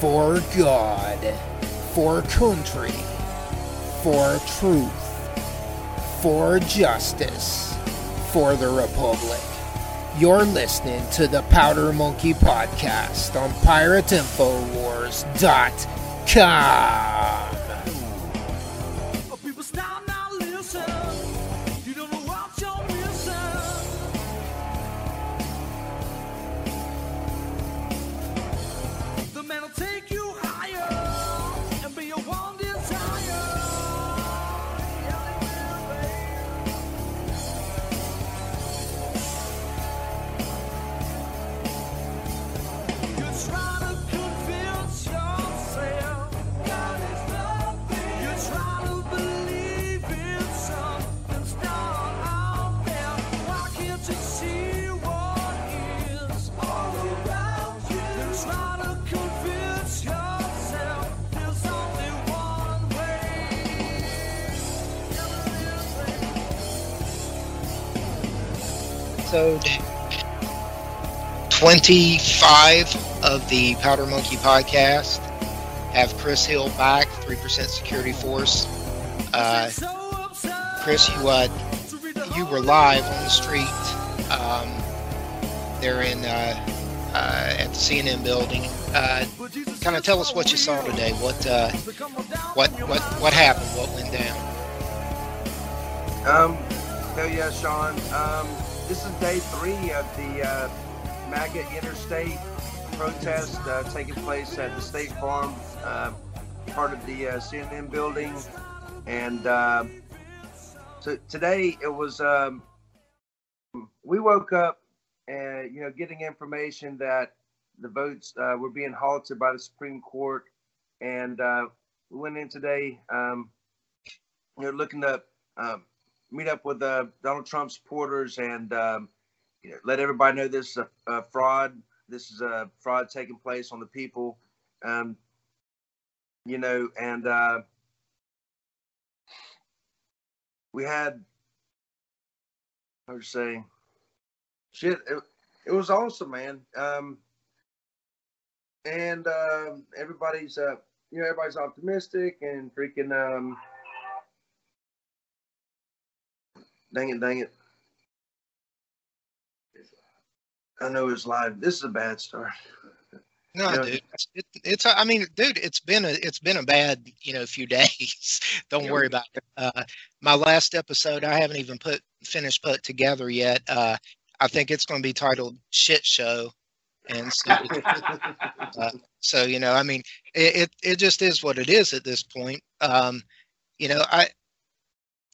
For God, for country, for truth, for justice, for the Republic. You're listening to the Powder Monkey Podcast on PirateInfoWars.com. episode 25 of the Powder Monkey podcast. Have Chris Hill back, 3% security force. Uh, Chris, you uh, you were live on the street um, there in uh, uh, at the CNN building. Uh, kind of tell us what you saw today. What uh, what what what happened? What went down? Um, hell yeah, Sean. Um, this is day three of the uh, MAGA interstate protest uh, taking place at the State Farm, uh, part of the uh, CNN building. And uh, so today it was, um, we woke up and, you know, getting information that the votes uh, were being halted by the Supreme Court. And uh, we went in today, um, you know, looking up. Um, meet up with uh, Donald Trump supporters and um, you know, let everybody know this is a, a fraud. This is a fraud taking place on the people. Um, you know, and uh, we had, I would say, shit. It, it was awesome, man. Um, and um everybody's, uh, you know, everybody's optimistic and freaking. Dang it, dang it. I know it's live. This is a bad start. No, Yeah. dude. It's, it, it's. I mean, dude, it's been a it's been a bad you know few days. Don't worry about it. Uh, my last episode, I haven't even put finished put together yet. Uh, I think it's going to be titled "Shit Show," and so, uh, so you know, I mean, it, it it just is what it is at this point. Um, you know, I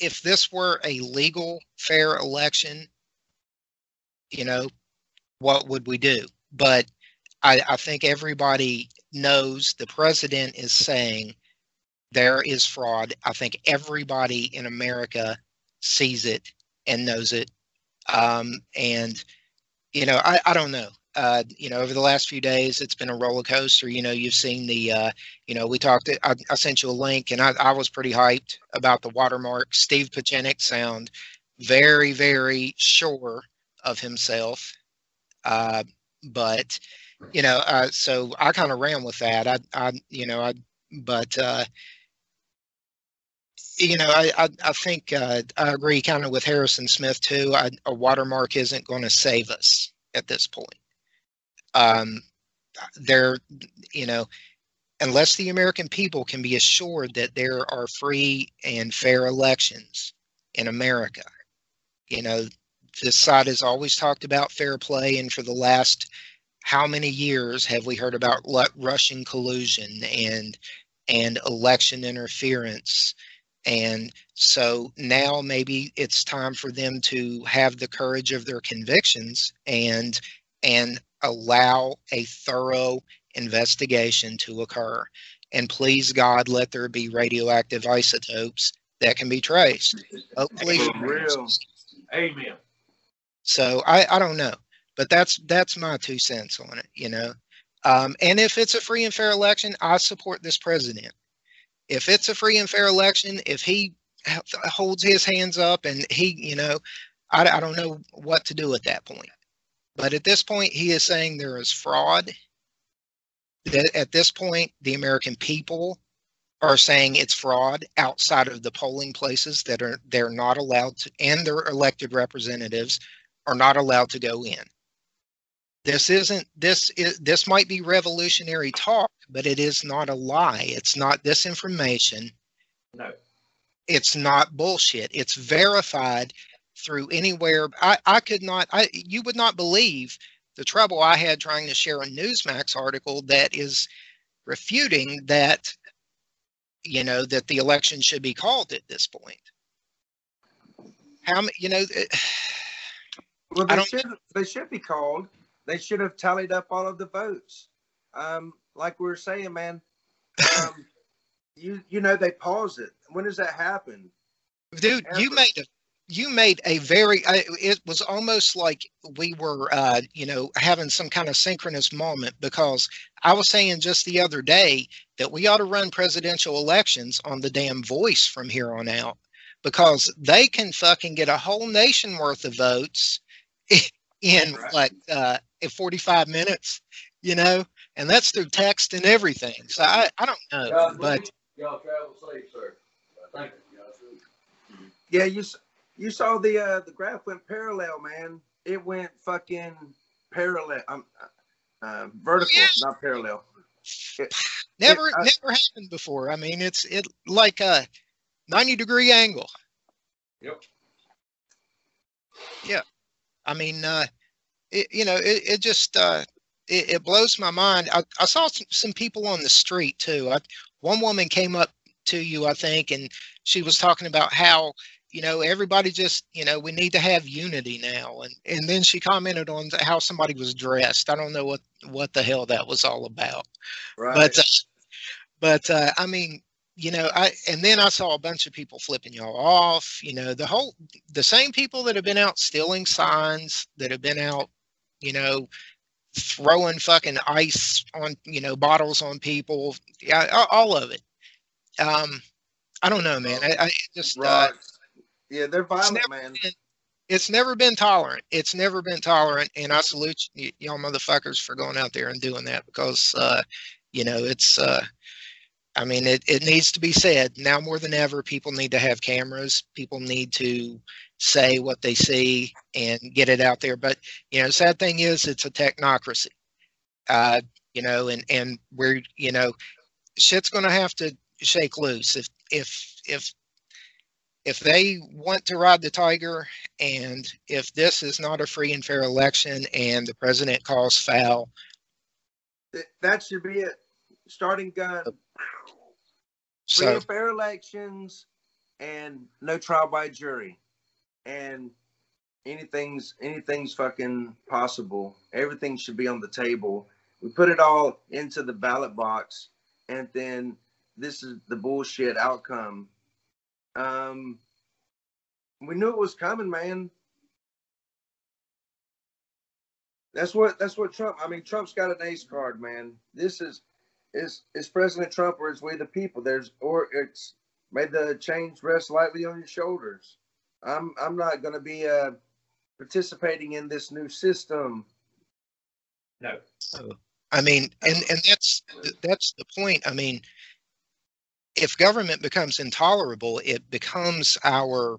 if this were a legal, fair election, you know, what would we do? But I, I think everybody knows the president is saying there is fraud. I think everybody in America sees it and knows it. Um, and, you know, I, I don't know. Uh, you know, over the last few days, it's been a roller coaster. You know, you've seen the, uh, you know, we talked, I, I sent you a link and I, I was pretty hyped about the watermark. Steve Pieczenik sound very, very sure of himself. Uh, but, you know, uh, so I kind of ran with that. I, I, you know, I, but, uh, you know, I, I, I think uh, I agree kind of with Harrison Smith too. I, a watermark isn't going to save us at this point. Um, there, you know, unless the American people can be assured that there are free and fair elections in America, you know, this side has always talked about fair play, and for the last how many years have we heard about Russian collusion and and election interference? And so now maybe it's time for them to have the courage of their convictions and and allow a thorough investigation to occur. And please God, let there be radioactive isotopes that can be traced. Hopefully. Amen. so I, I don't know, but that's that's my two cents on it, you know. Um, and if it's a free and fair election, I support this president. If it's a free and fair election, if he holds his hands up and he, you know, I, I don't know what to do at that point. But at this point, he is saying there is fraud. That at this point, the American people are saying it's fraud outside of the polling places that are they're not allowed to, and their elected representatives are not allowed to go in. This isn't this is this might be revolutionary talk, but it is not a lie. It's not disinformation. No. It's not bullshit. It's verified through anywhere. I, I could not I you would not believe the trouble I had trying to share a Newsmax article that is refuting that you know that the election should be called at this point. How many you know Well, they should they should be called. They should have tallied up all of the votes. Um, like we were saying, man. Um, you you know they pause it. When does that happen? dude you made a you made a very I, it was almost like we were uh you know having some kind of synchronous moment because i was saying just the other day that we ought to run presidential elections on the damn voice from here on out because they can fucking get a whole nation worth of votes in Right. like uh in 45 minutes you know and that's through text and everything so i i don't know but Y'all travel safe, sir. Thank you. Yeah, you s- you saw the uh, the graph went parallel, man. It went fucking parallel. Um, uh, vertical, Yeah. not parallel. Never, It- I- never happened before. I mean, it's it like a ninety degree angle. Yep. Yeah, I mean, uh, it, you know, it, it just uh, it, it blows my mind. I, I saw some, some people on the street too. I, one woman came up to you, I think, and she was talking about how you know everybody just you know we need to have unity now, and and then she commented on how somebody was dressed. I don't know what what the hell that was all about. Right. but uh, but uh, I mean, you know, I and then I saw a bunch of people flipping y'all off. You know, the whole the same people that have been out stealing signs, that have been out, you know, throwing fucking ice on you know bottles on people. Yeah, all of it. Um, I don't know, man. I, I just uh, right. Yeah, they're violent, never man. been- it's never been tolerant. It's never been tolerant, and I salute y- y'all motherfuckers for going out there and doing that because, uh, you know, it's. Uh, I mean, it, it needs to be said now more than ever. People need to have cameras. People need to say what they see and get it out there. But you know, the sad thing is, it's a technocracy. Uh, you know, and and we're you know, shit's going to have to shake loose if if if if they want to ride the tiger and if this is not a free and fair election and the president calls foul That should be it. Starting gun. Uh, free so and fair elections and no trial by jury. And anything's anything's fucking possible. Everything should be on the table. We put it all into the ballot box and then this is the bullshit outcome. Um we knew it was coming, man. That's what that's what Trump I mean Trump's got an ace card, man. This is is is President Trump or is we the people? There's or it's made the change rest lightly on your shoulders. I'm I'm not going to be uh, participating in this new system. No. i mean and and that's that's the point i mean if government becomes intolerable it becomes our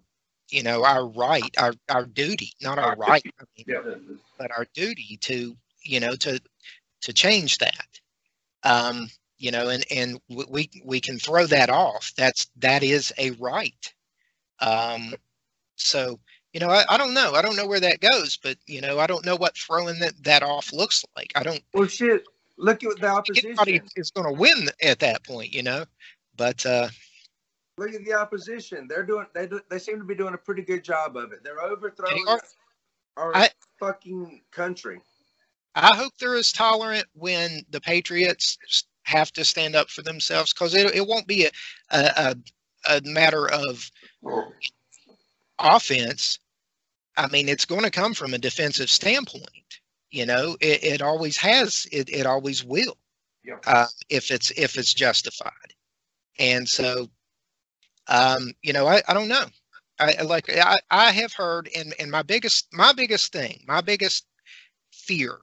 you know our right our our duty not our right I mean, Yeah. but our duty to you know to to change that um you know and and we we can throw that off that's that is a right um so you know I, I don't know i don't know where that goes but you know i don't know what throwing that that off looks like i don't Well, shit. Look at the think anybody opposition. is going to win at that point you know but uh Look at the opposition. They're doing. They do, they seem to be doing a pretty good job of it. They're overthrowing are. our I- fucking country. I hope they're as tolerant when the Patriots have to stand up for themselves because it, it won't be a, a, a, a matter of offense. I mean, it's going to come from a defensive standpoint. You know, it, it always has. It, it always will. Yeah. Uh, if it's if it's justified, and so, um, you know, I, I don't know. I like I, I have heard and and my biggest my biggest thing, my biggest fear.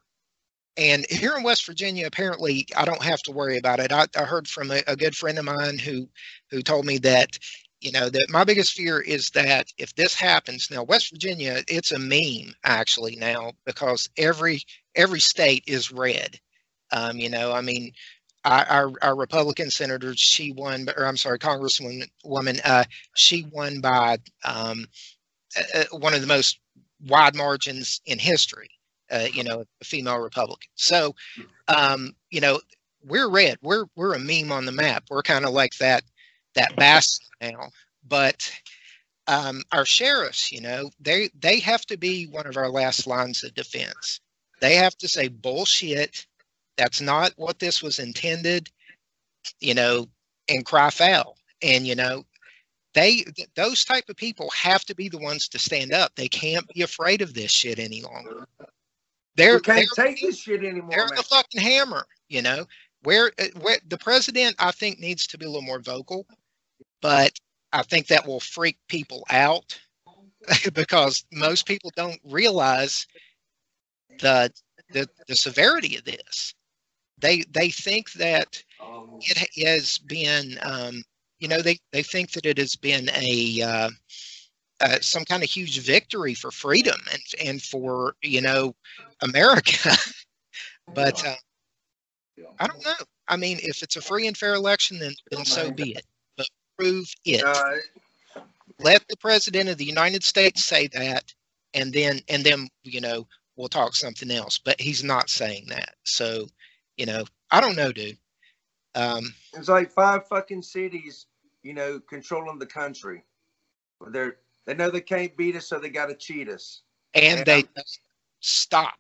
And here in West Virginia, apparently I don't have to worry about it. I, I heard from a, a good friend of mine who who told me that, you know, that my biggest fear is that if this happens now, West Virginia, it's a meme actually now because every every state is red. Um, you know, I mean, our, our, Republican senator, she won, or I'm sorry, Congresswoman, woman, uh, she won by um, uh, uh, one of the most wide margins in history. Uh, you know, a female Republican. So, um, you know, we're red. We're we're a meme on the map. We're kind of like that that bass now. But um, our sheriffs, you know, they they have to be one of our last lines of defense. They have to say bullshit. That's not what this was intended. You know, and cry foul. And you know, they th- those type of people have to be the ones to stand up. They can't be afraid of this shit any longer. They're we can't they're- take this shit anymore, they're man. the fucking hammer, you know. Where, uh, where the president, I think, needs to be a little more vocal, but I think that will freak people out because most people don't realize the the, the severity of this. They they think that it has been, um, you know, they they think that it has been a uh, uh, some kind of huge victory for freedom and and for you know America. but uh, I don't know. I mean, if it's a free and fair election, then then so be it. But prove it. Let the president of the United States say that, and then and then you know we'll talk something else. But he's not saying that. So you know, I don't know, dude. Um, it's like five fucking cities, you know, controlling the country. They're they know they can't beat us, so they got to cheat us. and Yeah. they just stop.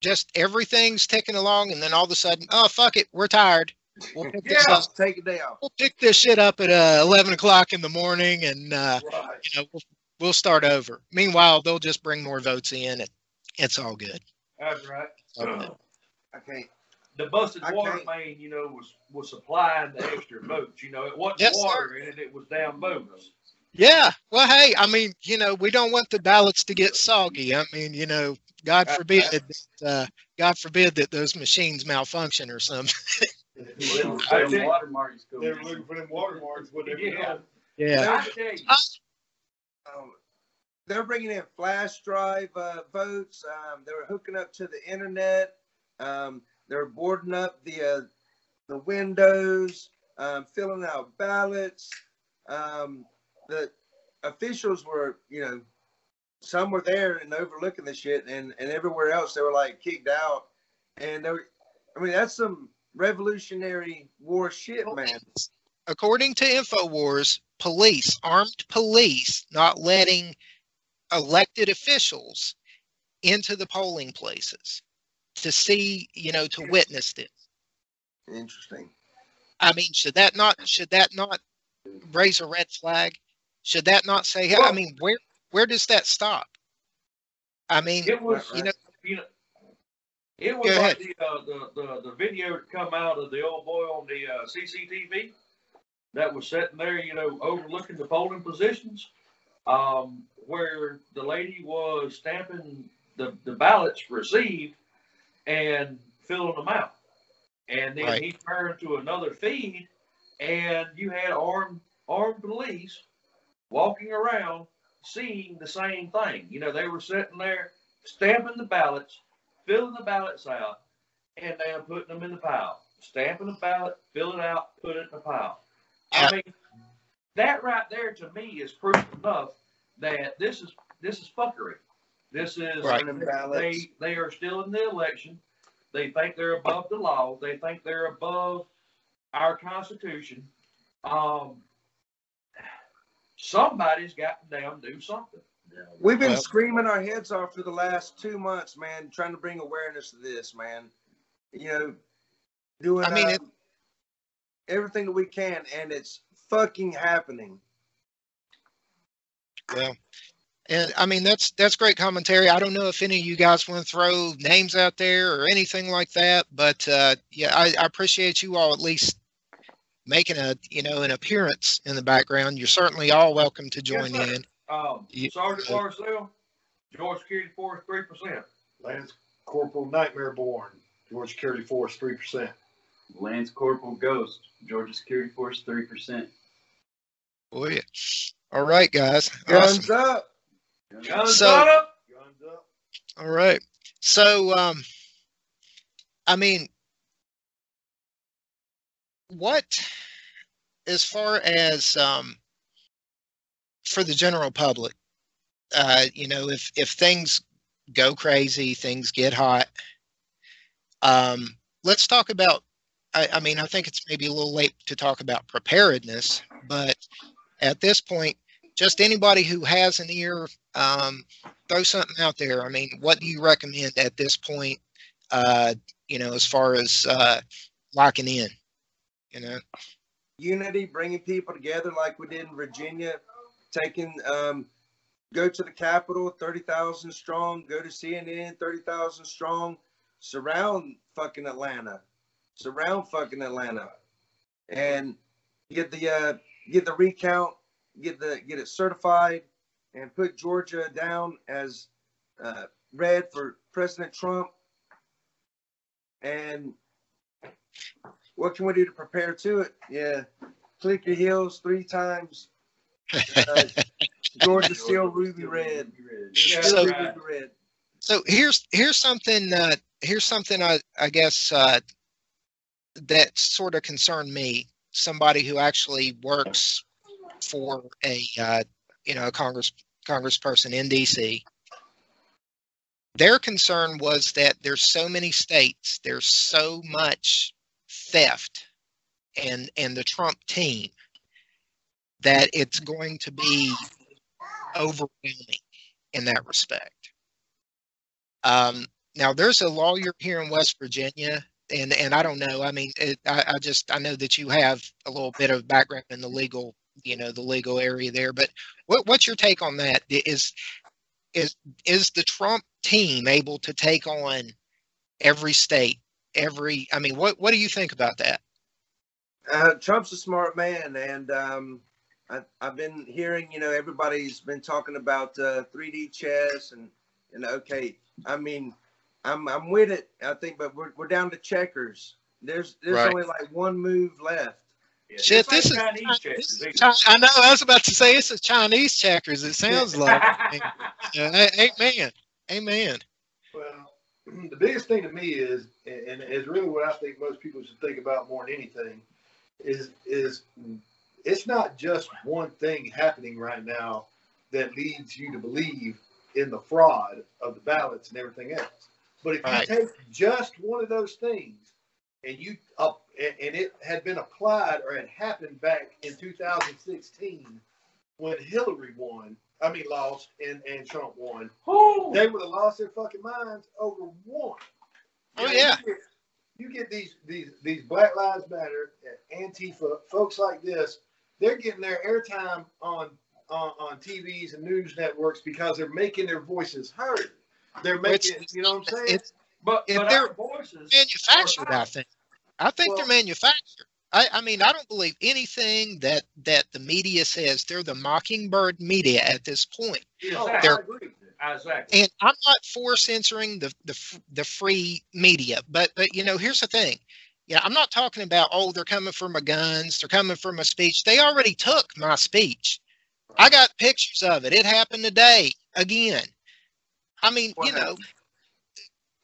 Just everything's ticking along, and then all of a sudden, oh fuck it, we're tired. We'll pick this up. take day off. We'll pick this shit up at uh, eleven o'clock in the morning, and uh, Right. you know we'll, we'll start over. Meanwhile, they'll just bring more votes in, and it's all good. That's right. Okay. I can't. The busted I water can't- main, you know, was was supplying the extra votes. You know, it wasn't Yes, sir. water in it; it was down votes. Yeah. Well, hey, I mean, you know, we don't want the ballots to get soggy. I mean, you know, God forbid, that, uh, God forbid that those machines malfunction or something. I think- watermarks. they were looking for them watermarks. Whatever. Yeah. Yeah. I, um, they're bringing in flash drive uh, votes. Um, they were hooking up to the internet. Um, they're boarding up the uh, the windows, um, filling out ballots. Um, the officials were, you know, some were there and overlooking the shit, and and everywhere else they were like kicked out. And they were, I mean, that's some revolutionary war shit, man. according to InfoWars, police, armed police, not letting elected officials into the polling places to see, you know, to witness this. Interesting. I mean, should that not should that not raise a red flag? Should that not say? I Well- mean, where where does that stop? I mean, it was you know, you know, it was like the, uh, the the the video that come out of the old boy on the uh, CCTV that was sitting there, you know, overlooking the polling positions, um, where the lady was stamping the the ballots received and filling them out, and then Right. he turned to another feed, and you had armed armed police walking around seeing the same thing. You know, they were sitting there stamping the ballots, filling the ballots out, and then putting them in the pile. Stamping the ballot, fill it out, put it in the pile. I mean, that right there to me is proof enough that this is this is fuckery. This is Right. Burning they they are still in the election. They think they're above the law. They think they're above our constitution. Um, somebody's got to damn do something. We've been Well- screaming our heads off for the last two months, man, trying to bring awareness to this, man. You know, doing I mean, it- um, everything that we can, and it's fucking happening. Well, and I mean that's that's great commentary. I don't know if any of you guys want to throw names out there or anything like that, but uh, yeah, I, I appreciate you all at least making a you know an appearance in the background. You're certainly all welcome to join Yes, in. Um, Yeah. Sergeant Marcel, Georgia Security Force, three percent. Lance Corporal Nightmare Born, Georgia Security Force, three percent. Lance Corporal Ghost, Georgia Security Force, three percent. Oh yeah. All right, guys. Guns Awesome. up. Guns So- up. Guns up. All right. So, um, I mean, what, as far as um, for the general public, uh, you know, if if things go crazy, things get hot. Um, let's talk about. I, I mean, I think it's maybe a little late to talk about preparedness, but at this point, just anybody who has an ear, um, throw something out there. I mean, what do you recommend at this point? Uh, you know, as far as uh, locking in, you know. Unity, bringing people together like we did in Virginia, taking, um, go to the Capitol, 30,000 strong, go to CNN, 30,000 strong, surround fucking Atlanta, surround fucking Atlanta, and get the, uh, get the recount, get the, get it certified, and put Georgia down as, uh, red for President Trump. And what can we do to prepare to it? Yeah, click your heels three times. Uh, Georgia still ruby red. Yeah, So- ruby red. So here's here's something uh, here's something I I guess uh, that sort of concerned me. Somebody who actually works for a uh, you know a Congress Congressperson in DC. Their concern was that there's so many states, there's so much theft, and and the Trump team that it's going to be overwhelming in that respect. Um, now, there's a lawyer here in West Virginia, and and I don't know. I mean, it, I, I just I know that you have a little bit of background in the legal, you know, the legal area there. But what what's your take on that? Is is is the Trump team able to take on every state? Every, I mean, what what do you think about that? Uh, Trump's a smart man, and um, I, I've been hearing, you know, everybody's been talking about uh, 3D chess, and and okay, I mean, I'm I'm with it. I think, but we're we're down to checkers. There's there's Right. only like one move left. Yeah, Shit, this ain't is, checkers, this is I know. I was about to say it's a Chinese checkers. It sounds like. Yeah, amen. Amen. Well, the biggest thing to me is, and is really what I think most people should think about more than anything, is is it's not just one thing happening right now that leads you to believe in the fraud of the ballots and everything else. But if Right. you take just one of those things and you up and and it had been applied or had happened back in 2016 when Hillary won, I mean lost and, and Trump won, Who? they would have lost their fucking minds over one. Oh, You know, yeah. You get, you get these these these Black Lives Matter, uh, Antifa folks like this. They're getting their airtime on on, on TVs and news networks because they're making their voices heard. They're Which- making, you know what I'm saying? It's But, if but they're our voices manufactured. I think. I think Well- they're manufactured. I, I mean, I don't believe anything that that the media says. They're the mockingbird media at this point. Oh, I Exactly. agree. Exactly. And I'm not for censoring the the the free media, but but you know, here's the thing. Yeah, I'm not talking about oh they're coming for my guns, they're coming for my speech. They already took my speech. I got pictures of it. It happened today again. I mean, What you know, happened?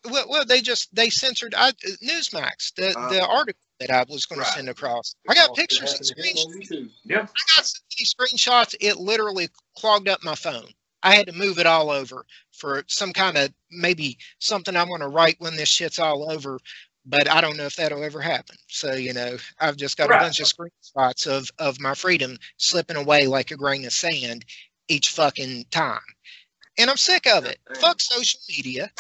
Well, well, they just they censored I, Newsmax the Uh, the article that I was going right. to send across. I got pictures and happened to him screenshots. Yeah. I got so many screenshots. It literally clogged up my phone. I had to move it all over for some kind of maybe something I'm going to write when this shit's all over. But I don't know if that'll ever happen. So you know, I've just got Right. a bunch of screenshots of of my freedom slipping away like a grain of sand each fucking time, and I'm sick of it. Fuck social media.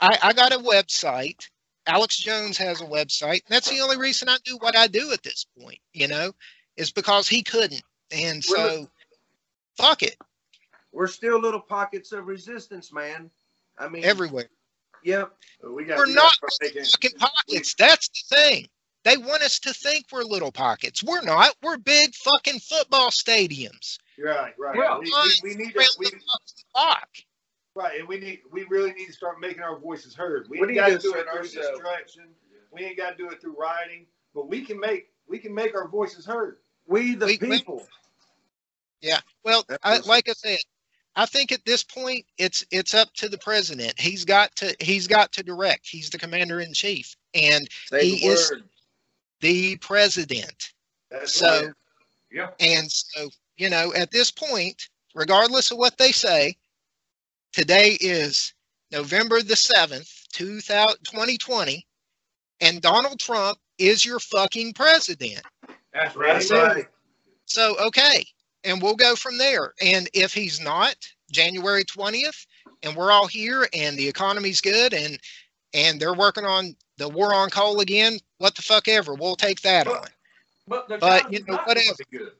I, I got a website. Alex Jones has a website. That's the only reason I do what I do at this point. You know, is because he couldn't, and so fuck it We're still little pockets of resistance, man. I mean, everywhere. Yep. We got, We're we not fucking pockets. That's the thing. They want us to think we're little pockets. We're not. We're big fucking football stadiums. Right, right. We're we, we, we need to, we. Right, and we need we really need to start making our voices heard. We, We ain't got to to do it assert through ourselves. destruction. We ain't got to do it through rioting, but we can make we can make our voices heard. We the We- we- people. Well, I, like I said, I think at this point it's it's up to the president. He's got to he's got to direct. He's the commander in chief and Say He the is- the president. That's So right. Yeah. and so you know at this point, regardless of what they say, today is November the seventh, 2020, and Donald Trump is your fucking president. That's right. That's So- right. So, okay. And we'll go from there. And if he's not, January 20th, and we're all here and the economy's good and and they're working on the war on coal again, what the fuck ever. We'll take that on. But But, you know, whatever. good.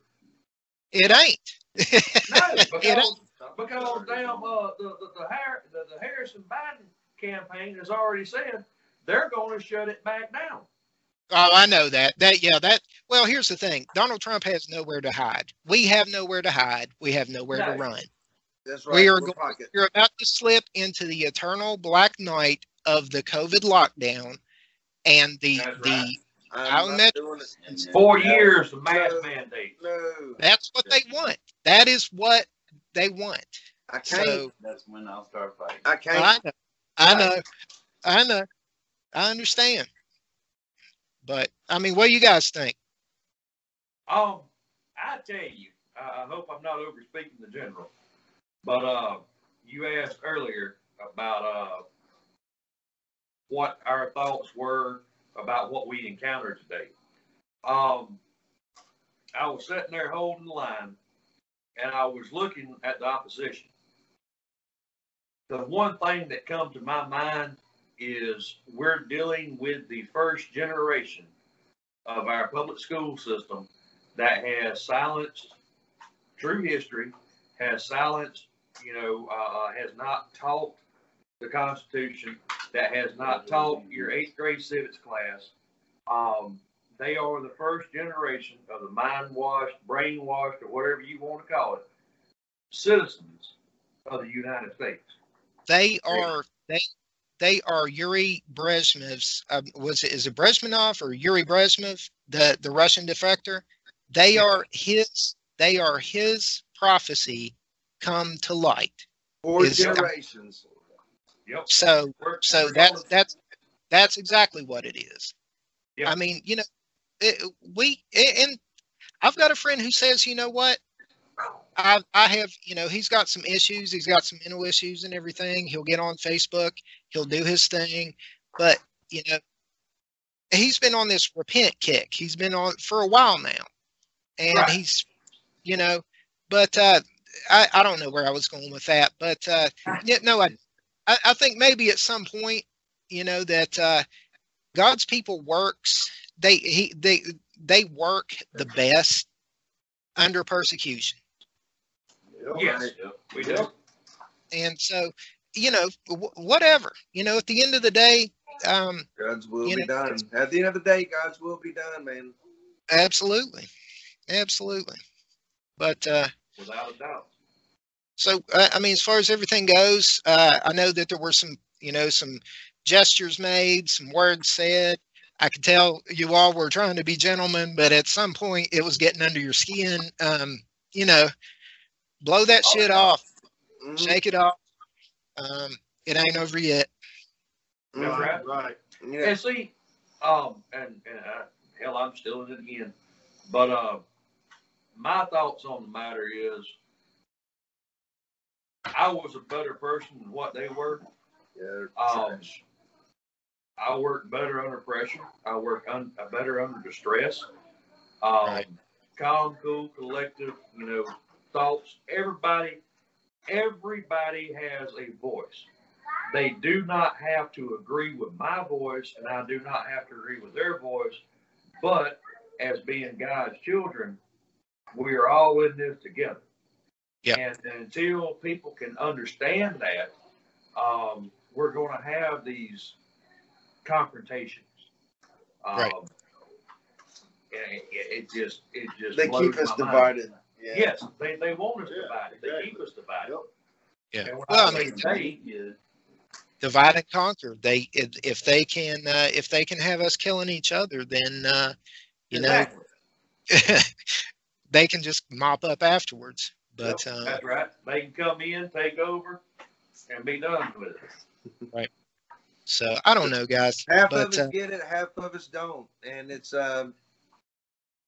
It ain't. No, It because because damn uh, the the the, Har- the the Harrison Biden campaign has already said they're going to shut it back down. Oh, I know that. That yeah, that well, here's the thing. Donald Trump has nowhere to hide. We have nowhere to hide. We have nowhere to run. That's right. We are We're going pocket. you're about to slip into the eternal black night of the COVID lockdown and the That's the right. I'm not doing it. Four years of mask No. mandate. No, That's what they want. That is what they want. I can't. So That's when I'll start fighting. I can't. I know, I know, I know, I understand. But I mean, what do you guys think? Um, I tell you, I, I hope I'm not overspeaking the general, but uh, you asked earlier about uh, what our thoughts were about what we encountered today. Um, I was sitting there holding the line, and I was looking at the opposition. The one thing that comes to my mind is we're dealing with the first generation of our public school system that has silenced true history, has silenced, you know, uh, has not taught the Constitution, that has not taught your eighth grade civics class. Um, they are the first generation of the mind washed, brainwashed, or whatever you want to call it, citizens of the United States. They are they they are Yuri Brezhnem's. Um, was it is it Brezhnev or Yuri Brezhnev, the the Russian defector? They are his. They are his prophecy come to light. Four Is- generations. Yep. So so that's that's that's exactly what it is. Yeah. I mean, you know, it, we and I've got a friend who says, you know what, I I have, you know, he's got some issues. He's got some mental issues and everything. He'll get on Facebook. He'll do his thing, but you know, he's been on this repent kick. He's been on for a while now, and Right. he's, you know, but uh, I I don't know where I was going with that, but uh, yeah, no, I I, I think maybe at some point, you know, that uh, God's people works. They he they they work the best under persecution, Yes, we do. and so you know whatever you know at the end of the day, um, God's will be know, done. At the end of the day, God's will be done, man. absolutely, absolutely. But uh, Without a doubt. so uh, I mean, as far as everything goes, uh, I know that there were some you know some gestures made, some words said. I could tell you all were trying to be gentlemen, but at some point it was getting under your skin. Um, you know, blow that shit off, Mhm. shake it off. Um, it ain't over yet. Yeah, Mhm. right. Right. Yeah. And see, um, and, and uh, hell, I'm still in it again. But uh, my thoughts on the matter is, I was a better person than what they were. Yeah. Um, I work better under pressure. I work un, uh, better under distress. Um, Right. Calm, cool, collective. You know, thoughts. Everybody, everybody has a voice. They do not have to agree with my voice, and I do not have to agree with their voice. But as being God's children, we are all in this together. Yeah. And until people can understand that, um, we're going to have these confrontations. Um, Right. it, it just, it just They blows keep us my divided. Yeah. Yes, they, they want us Yeah, divided. They keep us divided. Yep. Yeah. Well, I I mean, they, yeah, divide and conquer. They if, if they can uh, if they can have us killing each other, then uh, you exactly. know they can just mop up afterwards. But uh, That's right. They can come in, take over, and be done with it. So I don't know, guys. Half but of us uh, get it, half of us don't, and it's um,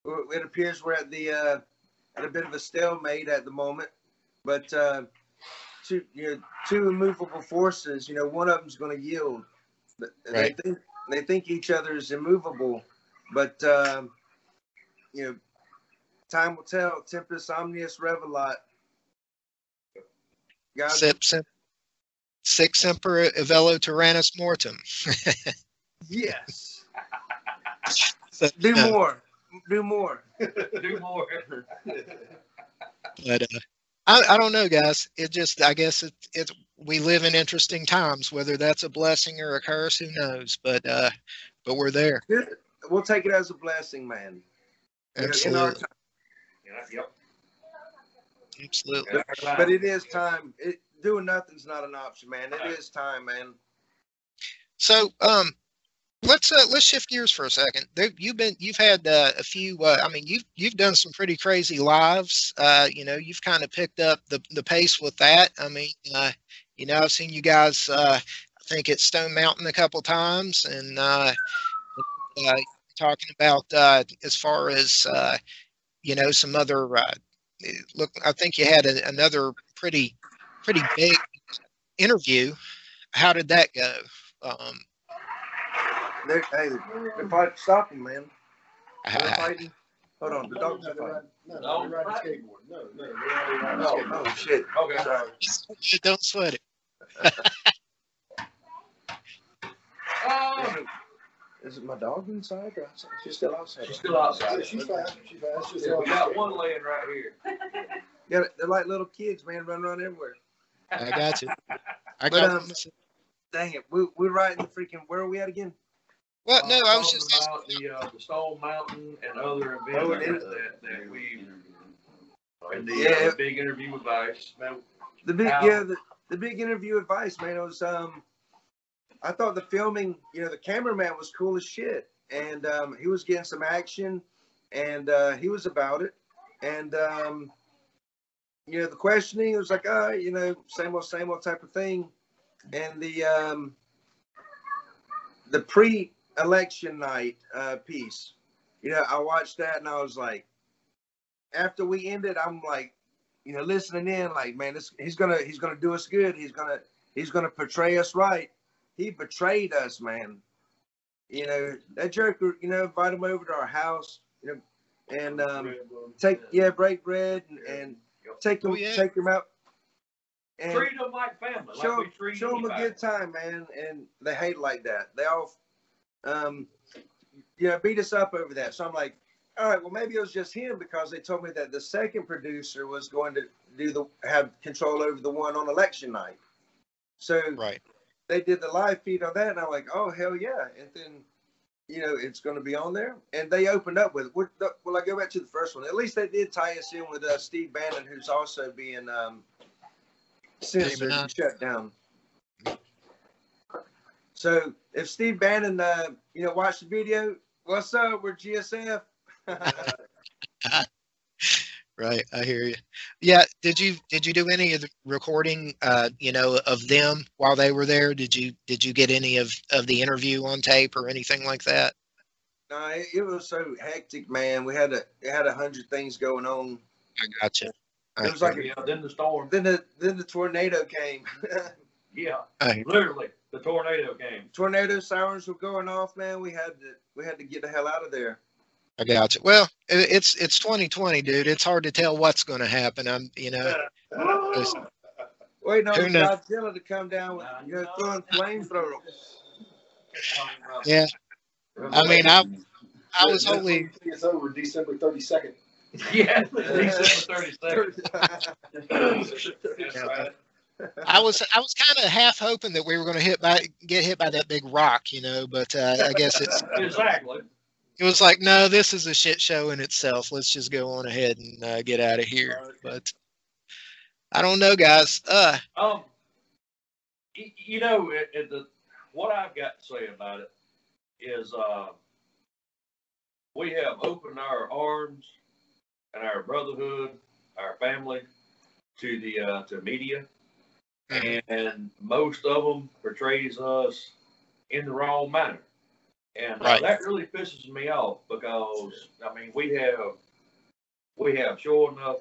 it appears we're at the uh, at a bit of a stalemate at the moment. But uh, two you know two immovable forces, you know, one of them's going to yield. Right. They think they think each other is immovable, but um, you know, time will tell. Tempest omnius revelat. Guys, Sip, sim, Emperor semper evello tyrannus mortem. yes, So, do uh, more, do more. Do more. but uh, I, I don't know, guys. It just I guess it it we live in interesting times. Whether that's a blessing or a curse, who knows? But uh, but we're there. Good. We'll take it as a blessing, man. You in our Absolutely, time. Yeah, yep. absolutely. That's. But it is time. It, doing nothing's not an option, man. It is time, man. So, um, let's uh, let's shift gears for a second. There, you've been you've had uh, a few. Uh, I mean, you've you've done some pretty crazy lives. Uh, you know, you've kind of picked up the the pace with that. I mean, uh, you know, I've seen you guys. Uh, I think at Stone Mountain a couple times, and uh, uh, talking about uh, as far as uh, you know some other. Uh, look, I think you had a, another pretty pretty big interview. How did that go? Um, They're, hey, they're fighting. Stop him, man. They're fighting. Hold on, the No, dogs no, are they're fighting. riding- no, no, they're riding a skateboard. No, no, they're riding a Oh, skateboard. oh shit. Okay. Sorry. Don't sweat it. Oh, Is it my dog inside or outside? She's still outside. she's still outside. Yeah, she's fine. She's fine. It's just Yeah, we on the got skateboard. one laying right here. Yeah, they're like little kids, man, running around everywhere. I got you. I But, got um, you. Dang it. We, we're in the freaking, where are we at again? Well, no, I was just about the, uh, the Stone Mountain and other Oh, events is. that, that we, and the, Yeah. uh, big interview with Vice. The big, How- yeah, the, the big interview advice, man. It was, um, I thought the filming, you know, the cameraman was cool as shit, and um, he was getting some action, and uh, he was about it, and um, you know, the questioning it was like, ah, you know, same old, same old type of thing, and the um, the pre-election night uh, piece, you know, I watched that and I was like, after we ended, I'm like you know, listening in, like, man, this, he's gonna he's gonna do us good. He's gonna he's gonna portray us right. He betrayed us, man. You know, that jerk, you know, invite him over to our house, you know, and um, take yeah, break bread and, and take them, Oh, yeah. take him out and Treat them like family, show like we treat show them a good time, man. And they hate it like that. They all, um, you know, beat us up over that. So I'm like, all right, well maybe it was just him because they told me that the second producer was going to do the have control over the one on election night. So right. they did the live feed on that, and I'm like, oh hell yeah! And then, you know, it's going to be on there, and they opened up with. Well, I go back to the first one. At least they did tie us in with uh, Steve Bannon, who's also being um, censored and shut down. So if Steve Bannon, uh, you know, watched the video, what's up? We're GSF. Right. I hear you. Yeah. Did you did you do any of the recording? Uh, you know, of them while they were there? Did you did you get any of of the interview on tape or anything like that? no, it, it was so hectic, man. We had a it had a hundred things going on. I gotcha you. It was like a, Yeah, then the storm. then the then the tornado came. Yeah, literally, the tornado came. tornado sirens were going off, man. We had to we had to get the hell out of there. I got you. Well, it, it's it's 2020, dude. It's hard to tell what's going to happen. I'm, you know, it's- Waiting on Who knows? Godzilla to come down with you know throwing flamethrowers. yeah. I mean, I I was That- that only It's over December thirty-second. Yeah, December thirty-second. Yeah. I was I was kind of half hoping that we were going to hit by get hit by that big rock, you know, but uh, I guess it's Exactly. It was like, no, this is a shit show in itself. Let's just go on ahead and uh, get out of here. But I don't know, guys. Uh, Um, you know, it, it, the, what I've got to say about it is, uh, we have opened our arms and our brotherhood, our family, to the uh, to media, and most of them portrays us in the wrong manner, and uh, Right. that really pisses me off because I mean we have we have sure enough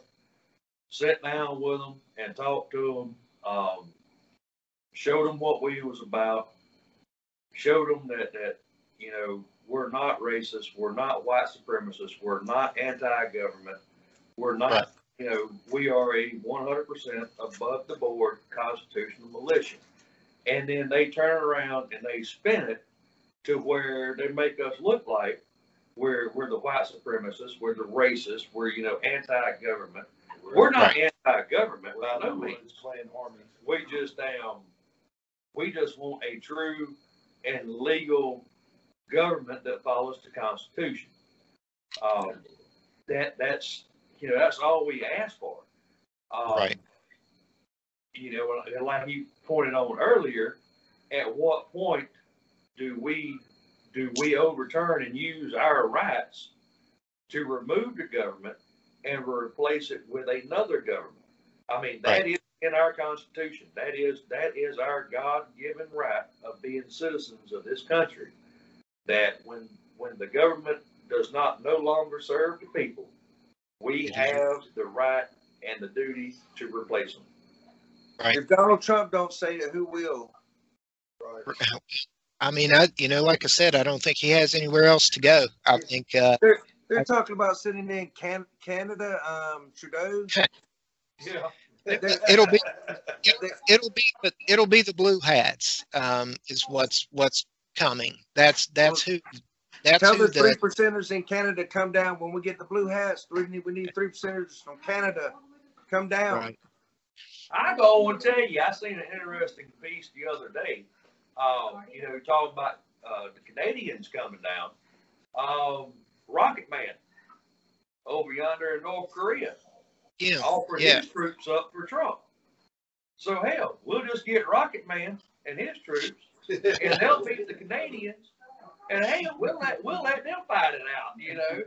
sat down with them and talked to them, um, showed them what we was about, showed them that that you know we're not racist, we're not white supremacists, we're not anti-government, we're not Right. you know we are a 100% above the board constitutional militia, and then they turn around and they spin it to where they make us look like we're we're the white supremacists, we're the racists, we're you know anti-government. We're not anti-government by no means. Playing harmony. We just damn, we just want a true and legal government that follows the Constitution. Um, that that's you know that's all we ask for. Um, Right. You know, like you pointed on earlier, at what point do we do we overturn and use our rights to remove the government and replace it with another government? I mean, that is in our Constitution. That is that is our God-given right of being citizens of this country. That when when the government does not no longer serve the people, we have the right and the duty to replace them. If Donald Trump don't say it, who will? Right. I mean, I you know, like I said, I don't think he has anywhere else to go. I think uh, They're talking about sending in Can- Canada, um, Trudeau. Yeah. They- they- it'll be it'll be the it'll be the blue hats um, is what's what's coming. That's that's who that's Tell who the three the percenters in Canada come down when we get the blue hats. We need we need three percenters from Canada come down. Right. I go and tell you, I seen an interesting piece the other day. Um, you know, talking about uh, the Canadians coming down. Um, Rocket Man over yonder in North Korea yeah offered yeah his troops up for Trump. So hell, we'll just get Rocket Man and his troops, and they'll beat the Canadians. And hell, we'll let we'll let them fight it out. You know,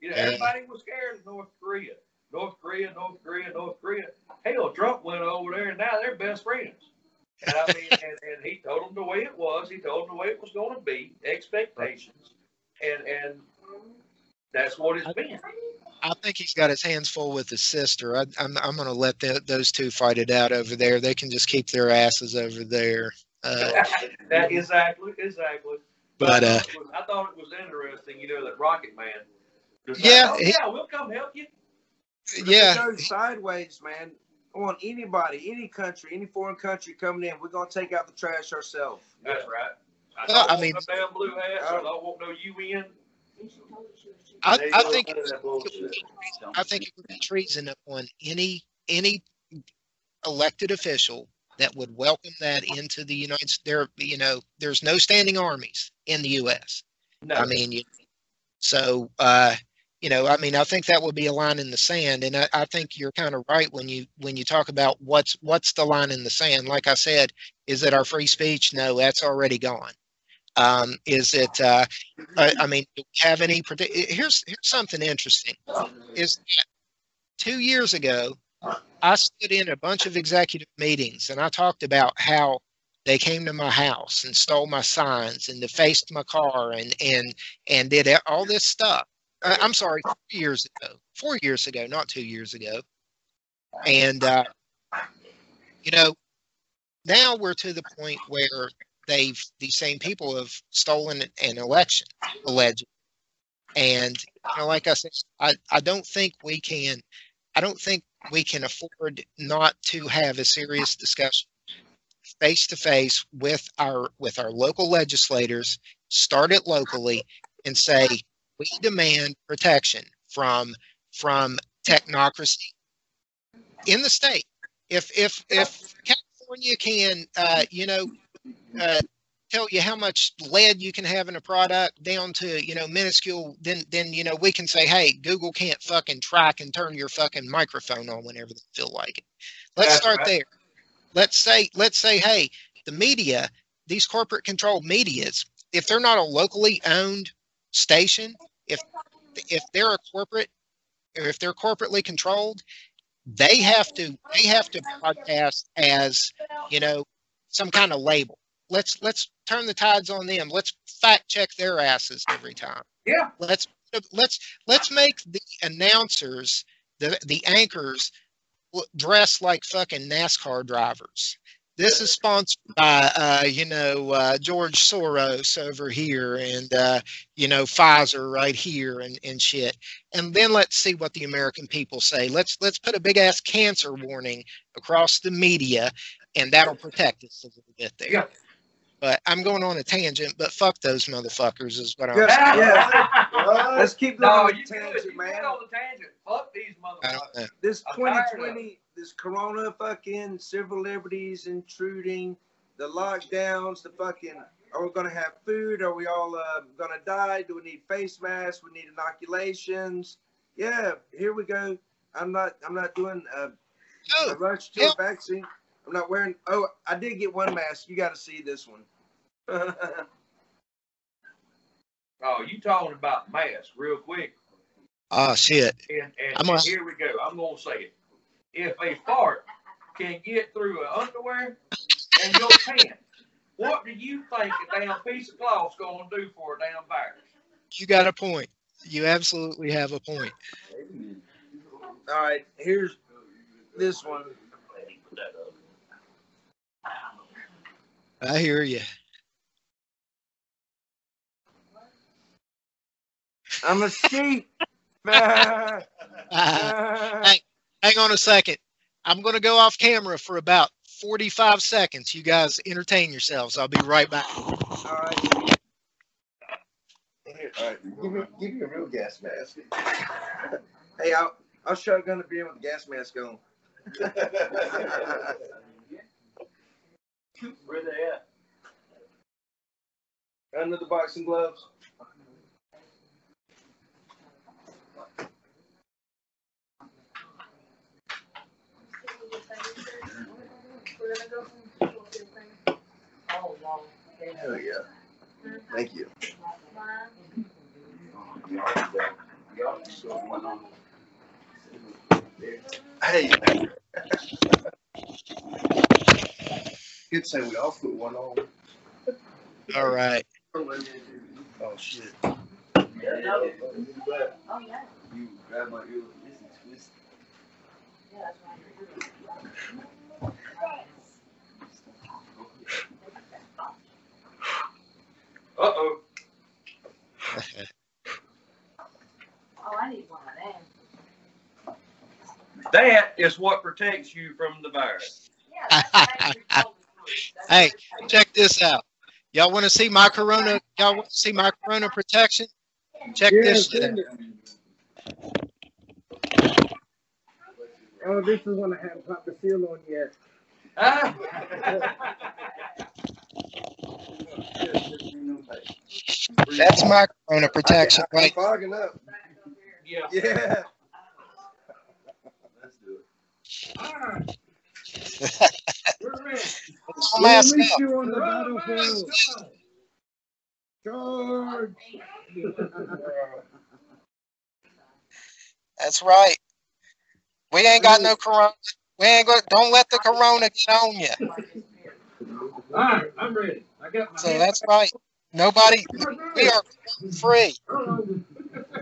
you know, everybody was scared of North Korea, North Korea, North Korea, North Korea. Hell, Trump went over there, and now they're best friends. And I mean, and, and he told them the way it was. He told them the way it was going to be, expectations, and and that's what it's been. I think he's got his hands full with his sister. I, I'm I'm going to let the, those two fight it out over there. They can just keep their asses over there. Uh, that exactly, exactly. but I uh, thought it was- I thought it was interesting, you know, that Rocket Man. decided, Yeah, "Oh, he- yeah, we'll come help you. But if yeah, it goes sideways, man. I want anybody, any country, any foreign country coming in, we're gonna take out the trash ourselves. That's right. I Well, don't I want mean- no damn blue hats. I don't want no UN. I, I think none of that bullshit. I think it would be treason upon any any elected official that would welcome that into the United States. There, you know, there's no standing armies in the U.S. No, I mean, you, so uh, you know, I mean, I think that would be a line in the sand, and I, I think you're kind of right when you when you talk about what's what's the line in the sand. Like I said, is it our free speech? No, that's already gone. Um, is it? Uh, I, I mean, have any? Here's here's something interesting. Is two years ago, I stood in a bunch of executive meetings and I talked about how they came to my house and stole my signs and defaced my car and and and did all this stuff. I- I'm sorry, four years ago. Four years ago, not two years ago. And uh, you know, now we're to the point where they've these same people have stolen an election, allegedly. And you know, like I said, I, I don't think we can I don't think we can afford not to have a serious discussion face to face with our with our local legislators, start it locally and say we demand protection from from technocracy in the state. If if if California can uh, you know uh, tell you how much lead you can have in a product down to you know minuscule then then you know we can say hey google can't fucking track and turn your fucking microphone on whenever they feel like it let's That's start right. there let's say let's say hey the media these corporate controlled medias if they're not a locally owned station if if they're a corporate or if they're corporately controlled they have to they have to broadcast as you know some kind of label. Let's let's turn the tides on them. Let's fact check their asses every time. Yeah. let's let's let's make the announcers the the anchors dress like fucking nascar drivers this is sponsored by uh you know uh george soros over here and uh you know pfizer right here and and shit and then let's see what the american people say let's let's put a big ass cancer warning across the media and that'll protect us a little bit there Yeah. but i'm going on a tangent but fuck those motherfuckers is what i'm Good. saying. Yeah. What? Let's keep going No, on the tangent, man. on the tangent. Fuck these motherfuckers. This I'm tired of 2020, this Corona fucking civil liberties intruding, the lockdowns, the fucking. Are we gonna have food? Are we all uh, gonna die? Do we need face masks? We need inoculations. Yeah, here we go. I'm not. I'm not doing a, a rush to yeah. a vaccine. I'm not wearing. Oh, I did get one mask. You got to see this one. Oh, you talking about masks real quick. oh shit And, and, I'm and a- here we go. I'm gonna say it. If a fart can get through an underwear and your pants, what do you think a damn piece of cloth's gonna do for a damn virus? you got a point you absolutely have a point all right, here's this one. i hear you I'm a sheep. Ah, ah. Hang on a second i'm going to go off camera for about 45 seconds you guys entertain yourselves i'll be right back All right. Here, all right, give me, give me a real gas mask. Hey, I'll, I'll shotgun the beer with the gas mask on. Where they at? Under the boxing gloves. Hell yeah. Thank you. Hey. Could say we all put one on. all right Oh shit. Oh yeah. You grab my ear like this and twist. Uh oh. Oh, I need one of them. That is what protects you from the virus. Yeah, that's actually cold food. That's Hey, check this out y'all want to see my corona y'all want to see my corona protection check this shit out. Oh, this is one I haven't popped the seal on yet. Ah. that's my corona protection I'm right fogging up. yeah. Yeah. Let's do it. We're ready. mask up. you on the battlefield. Charge. That's right. We ain't got no corona. We ain't go. Don't let the corona get on you. All right, I'm ready. I got my. So that's right. Nobody. We are free.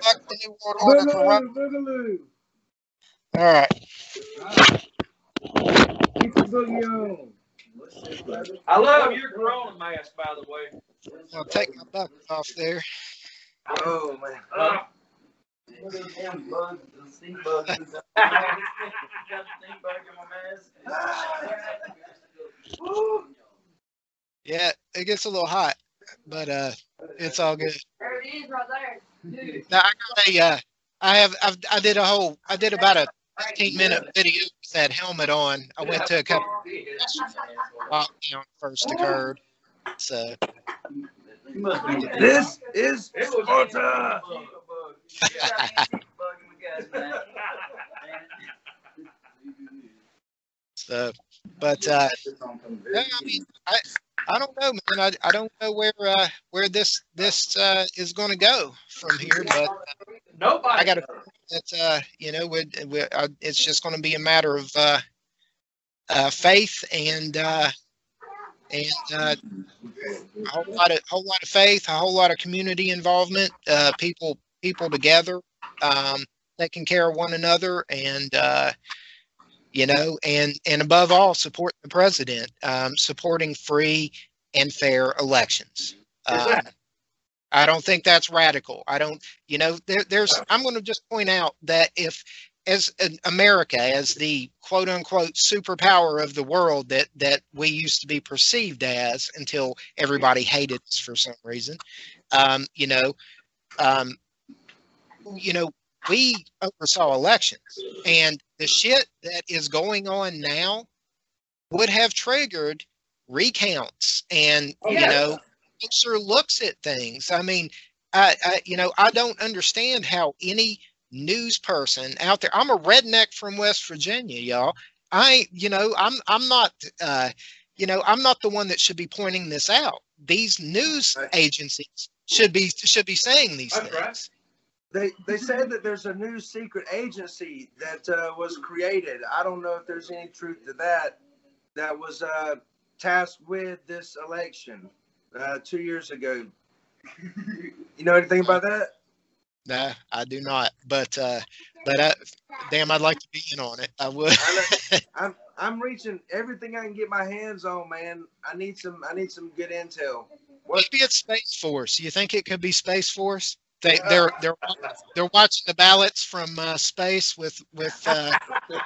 Fuck the new world order corona. Boogaloo, boogaloo. All right. Keep the boogie on. I love your Corona mask, by the way. I'll take my buck off there. Oh, man. Uh, Yeah, it gets a little hot, but uh, it's all good. There it is right there. Now I got a. Uh, I have. I've, I did a whole. I did about a 15 minute video with that helmet on. I went to a couple lockdown first occurred, So You must be. This is Sparta. so, but uh, yeah, I mean, I I don't know, man. I, I don't know where uh, where this this uh, is going to go from here, but Nobody. I gotta- knows. that uh, you know, we we uh, it's just going to be a matter of uh, uh, faith and uh, and uh, a whole lot of whole lot of faith, a whole lot of community involvement, uh, people people together, um, taking care of one another, and uh, you know, and and above all, support the president, um, supporting free and fair elections. Um, I don't think that's radical. I don't, you know, there, there's, I'm going to just point out that if, as America, as the quote unquote superpower of the world that, that we used to be perceived as until everybody hated us for some reason, um, you know, um, you know, we oversaw elections and the shit that is going on now would have triggered recounts and, you Yes. know, closer looks at things. I mean, I, I you know, I don't understand how any news person out there. I'm a redneck from West Virginia, y'all. I, you know, I'm I'm not uh, you know, I'm not the one that should be pointing this out. These news agencies should be should be saying these That's things. right. They they said that there's a new secret agency that uh, was created. I don't know if there's any truth to that. That was uh, tasked with this election uh, two years ago. You know anything about that? No, I do not. But uh, but I, damn, I'd like to be in on it. I would. I'm I'm reaching everything I can get my hands on, man. I need some I need some good intel. What? Maybe it's Space Force. You think it could be Space Force? They they're they're they're watching the ballots from uh, space with with uh,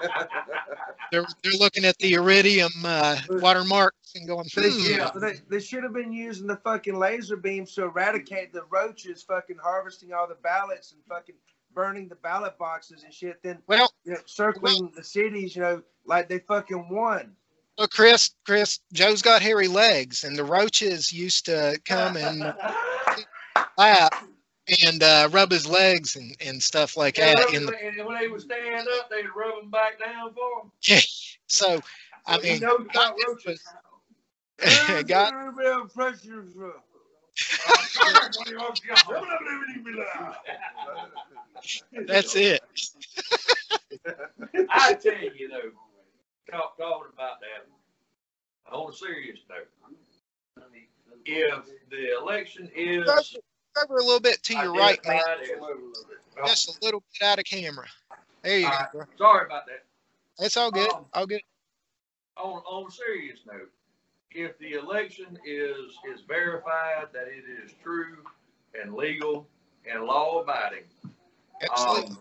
they're they're looking at the iridium uh, watermarks and going, They, hmm, yeah, they, they should have been using the fucking laser beams to eradicate the roaches, fucking harvesting all the ballots and fucking burning the ballot boxes and shit. Then well, you know, circling the cities, you know, like they fucking won. well, Chris, Chris, Joe's got hairy legs, and the roaches used to come and lap and uh, rub his legs and, and stuff like And that. In the, and when they would stand up, they'd rub them back down for him. Yeah. so, I mean, he knows about God- roaches. God, that's it. I tell you though, talk, talking about that, on a serious note, if the election is. Cover a little bit to your right, man. identified as- Just a little bit out of camera. There you go. Alright. bro. Sorry about that. It's all good. Um, All good. On, on a serious note, if the election is, is verified that it is true and legal and law abiding, Absolutely.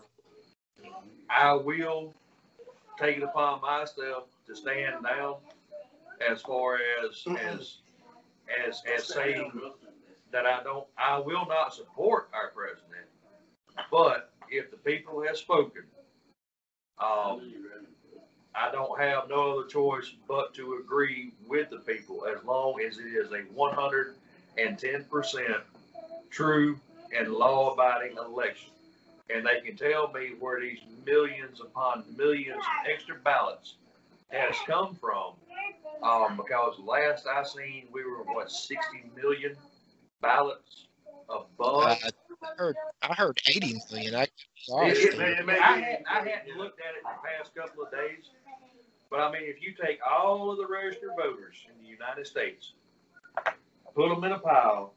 um, I will take it upon myself to stand down as far as, as, as, as saying that I don't, I will not support our president. But if the people have spoken, um, I don't have no other choice but to agree with the people as long as it is a one hundred and ten percent true and law abiding election. And they can tell me where these millions upon millions of extra ballots has come from. Um, because last I seen, we were what, sixty million ballots above? Uh, I heard I heard 80 million. I, It- sorry. it- I hadn't, I hadn't looked at it in the past couple of days, but I mean, if you take all of the registered voters in the United States, put them in a pile,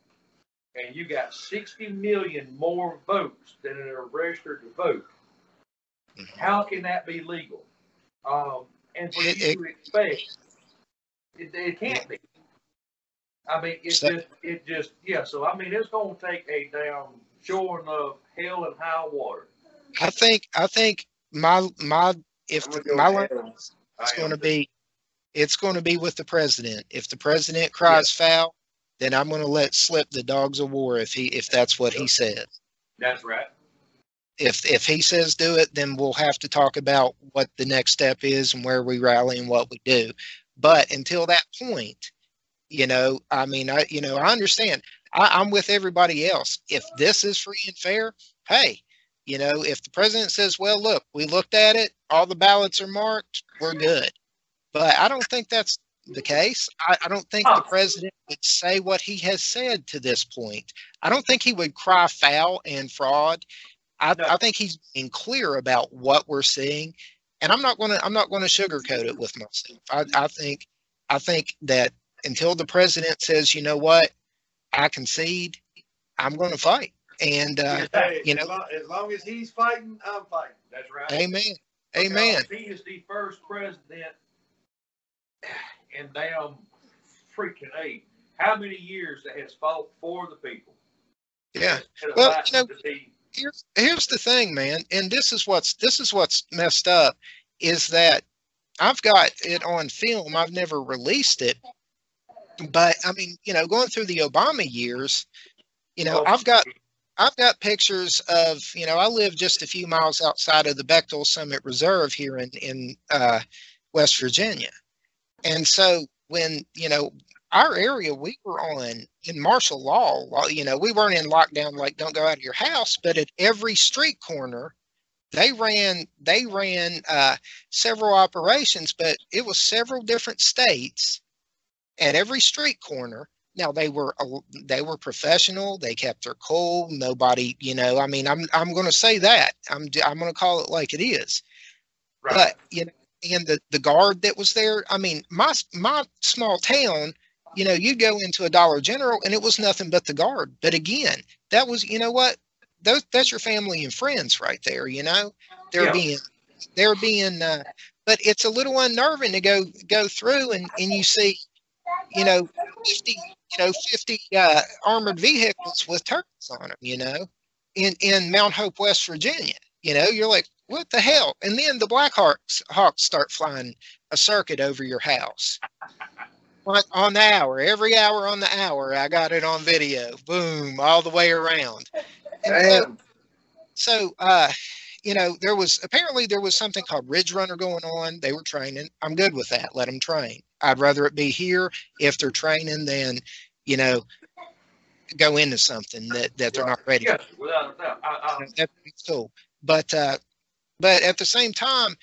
and you got sixty million more votes than are registered to vote, Mhm. how can that be legal? Um, and for It- you to expect, it, it can't be. I mean, it's So- just, it just, yeah, so I mean, it's gonna take a damn sure enough hell and high water. I think I think my my if I'm gonna go my ahead. line going to be it's going to be with the president. If the president cries foul, then I'm going to let slip the dogs of war if he if that's what he says. That's right. If if he says do it, then we'll have to talk about what the next step is and where we rally and what we do. But until that point, You know, I mean, I you know, I understand. I, I'm with everybody else. If this is free and fair, hey, you know, if the president says, "Well, look, we looked at it, all the ballots are marked, we're good," but I don't think that's the case. I, I don't think the oh. president would say what he has said to this point. I don't think he would cry foul and fraud. I, No. I think he's being clear about what we're seeing, and I'm not going to I'm not going to sugarcoat it with myself. I, I think I think that until the president says, you know what, I concede, I'm going to fight. And uh, Hey, you know- as, long, as long as he's fighting, I'm fighting. That's right. amen, amen. Because He is the first president in damn freaking eight. How many years that has fought for the people? Yeah. Well, you know- here's here's the thing, man, and this is what's this is what's messed up is that I've got it on film. I've never released it, but I mean, you know, going through the Obama years, you know. I've got I've got pictures of you know I live just a few miles outside of the Bechtel Summit Reserve here in in uh, West Virginia, and so when you know our area we were on in martial law you know we weren't in lockdown like don't go out of your house but at every street corner they ran they ran uh, several operations but it was several different states at every street corner now they were they were professional they kept their cool nobody you know i mean i'm i'm going to say that i'm i'm going to call it like it is right. but you know, and the the guard that was there. I mean, my my small town, you know, you go into a Dollar General and it was nothing but the guard. But again, that was you know what, those that's your family and friends right there. You know, they're Yeah. being they're being. Uh, but it's a little unnerving to go go through and and you see, you know, fifty you know fifty uh, armored vehicles with turrets on them. You know, in in Mount Hope, West Virginia. You know, you're like, what the hell? And then the Black Hawks, Hawks start flying a circuit over your house. Like on the hour, every hour on the hour, I got it on video. Boom, all the way around. And so, so uh, you know, there was apparently there was something called Ridge Runner going on. They were training. I'm good with that. Let them train. I'd rather it be here if they're training than, you know, go into something that, that they're not ready for yes, without a doubt. I, I, that's cool. But uh, but at the same time,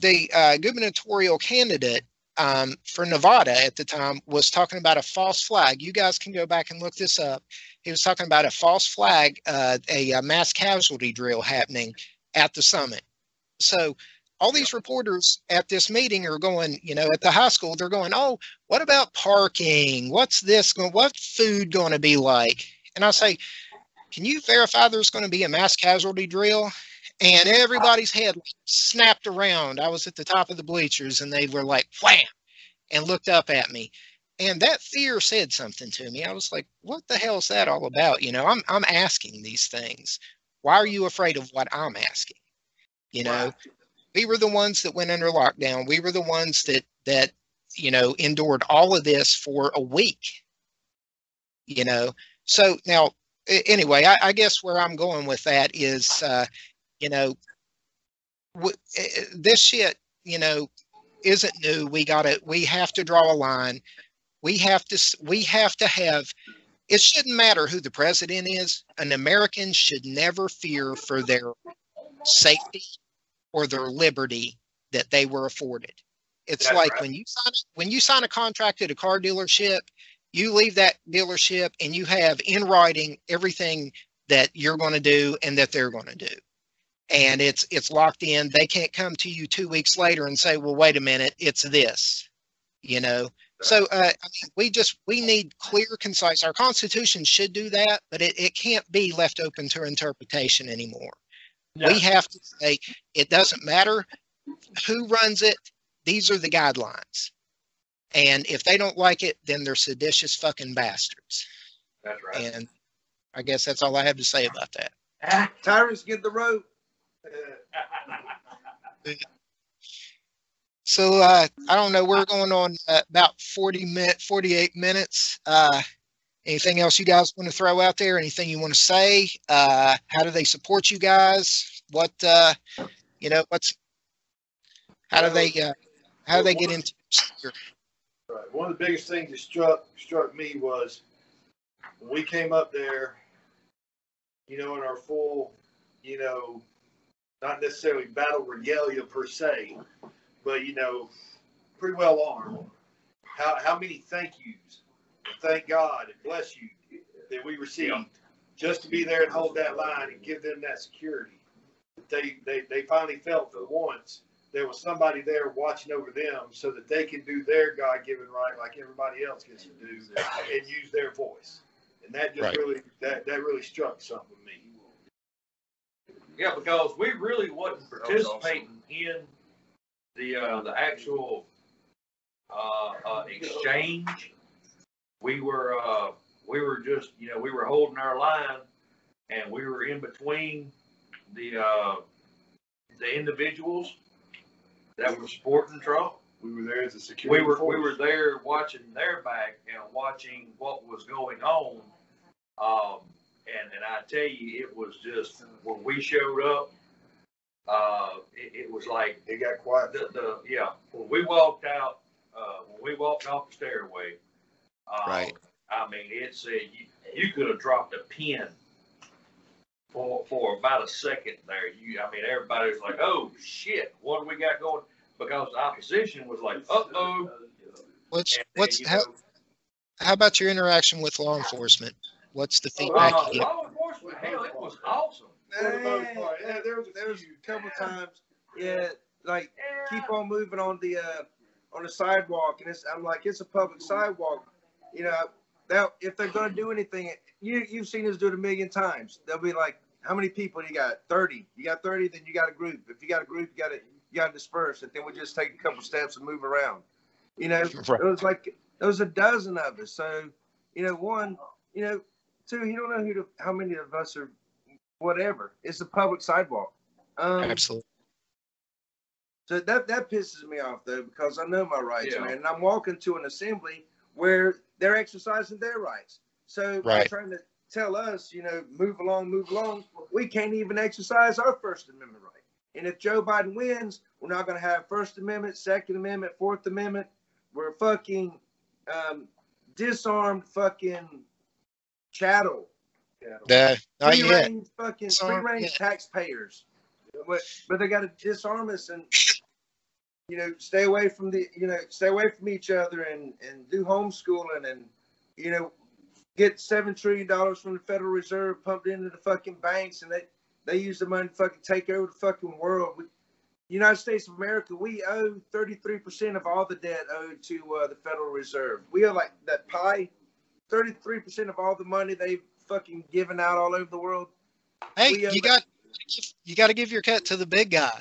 the uh, gubernatorial candidate um, for Nevada at the time was talking about a false flag. You guys can go back and look this up. He was talking about a false flag, uh, a, uh mass casualty drill happening at the summit. So all these reporters at this meeting are going, you know, at the high school, they're going, oh, what about parking? What's this? going? What's food going to be like? And I say, can you verify there's going to be a mass casualty drill? And everybody's head snapped around. I was at the top of the bleachers and they were like, wham, and looked up at me. And that fear said something to me. I was like, what the hell is that all about? You know, I'm, I'm asking these things. Why are you afraid of what I'm asking? You know. We were the ones that went under lockdown. We were the ones that, that, you know, endured all of this for a week. You know, so now anyway, I, I guess where I'm going with that is, uh, you know, w- this shit, you know, isn't new. We got to, we have to draw a line. We have to, we have to have. It shouldn't matter who the president is. An American should never fear for their safety or their liberty that they were afforded. It's That's like right. when you sign when you sign a contract at a car dealership, you leave that dealership and you have in writing everything that you're going to do and that they're going to do. And it's it's locked in. They can't come to you 2 weeks later and say, "Well, wait a minute, it's this." You know. So uh, I mean, we just we need clear, concise. Our Constitution should do that, but it, it can't be left open to interpretation anymore. No. We have to say it doesn't matter who runs it. These are the guidelines. And if they don't like it, then they're seditious fucking bastards. That's right. And I guess that's all I have to say about that. Tyrus, get the rope. So uh, I don't know. We're going on uh, about 40 minute, 48 minutes. Uh, anything else you guys want to throw out there? Anything you want to say? Uh, how do they support you guys? What uh, you know? What's how do they uh, how do they get into? Right. One of the biggest things that struck struck me was when we came up there, you know, in our full, you know, not necessarily battle regalia per se, but you know, pretty well armed. How how many thank yous, thank God and bless you that we received Yeah. just to be there and hold that line and give them that security. They they they finally felt for once there was somebody there watching over them so that they can do their God given right like everybody else gets to do and use their voice. And that just Right. really that, that really struck something with me. Yeah, because we really wasn't participating in the uh, the actual uh, uh, exchange. We were uh, we were just you know we were holding our line, and we were in between the uh, the individuals that were supporting Trump. We were there as a security We were we were there watching their back and watching what was going on. Um, and and I tell you, it was just when we showed up, uh, it, it was like it got quiet. the, the yeah. When we walked out, uh, when we walked off the stairway, uh, Right. I mean, it said you you could have dropped a pin for for about a second there. You, I mean, everybody was like, "Oh shit, what do we got going?" Because the opposition was like, "Uh oh." What's what's how, how about your interaction with law enforcement? What's the Uh, feedback you get? law enforcement, hell, it was awesome. For the most part, yeah, there was a there was a couple times, yeah, like keep on moving on the uh, on the sidewalk, and it's I'm like it's a public sidewalk, you know. Now if they're gonna do anything, you you've seen us do it a million times. They'll be like, how many people you got? Thirty. You got thirty, then you got a group. If you got a group, you got to you got to disperse, and then we just take a couple steps and move around. You know, Right. it was like there was a dozen of us. So you know, one, you know, two, you don't know who to, how many of us are whatever. It's a public sidewalk. Um, Absolutely. so that that pisses me off though because I know my rights, Yeah. man. And I'm walking to an assembly where they're exercising their rights. So Right. trying to tell us, you know, move along, move along, we can't even exercise our First Amendment right. And if Joe Biden wins, we're not going to have First Amendment, Second Amendment, Fourth Amendment. We're fucking um, disarmed, fucking chattel. The, not free range fucking free range yeah. taxpayers. But but they got to disarm us and you know stay away from the you know stay away from each other and and do homeschooling and you know get seven trillion dollars from the Federal Reserve pumped into the fucking banks and they they use the money to fucking take over the fucking world. We, United States of America, we owe 33% of all the debt owed to uh, the Federal Reserve. We owe like that pie, 33% of all the money they've fucking given out all over the world. Hey, you got you got to give your cut to the big guy,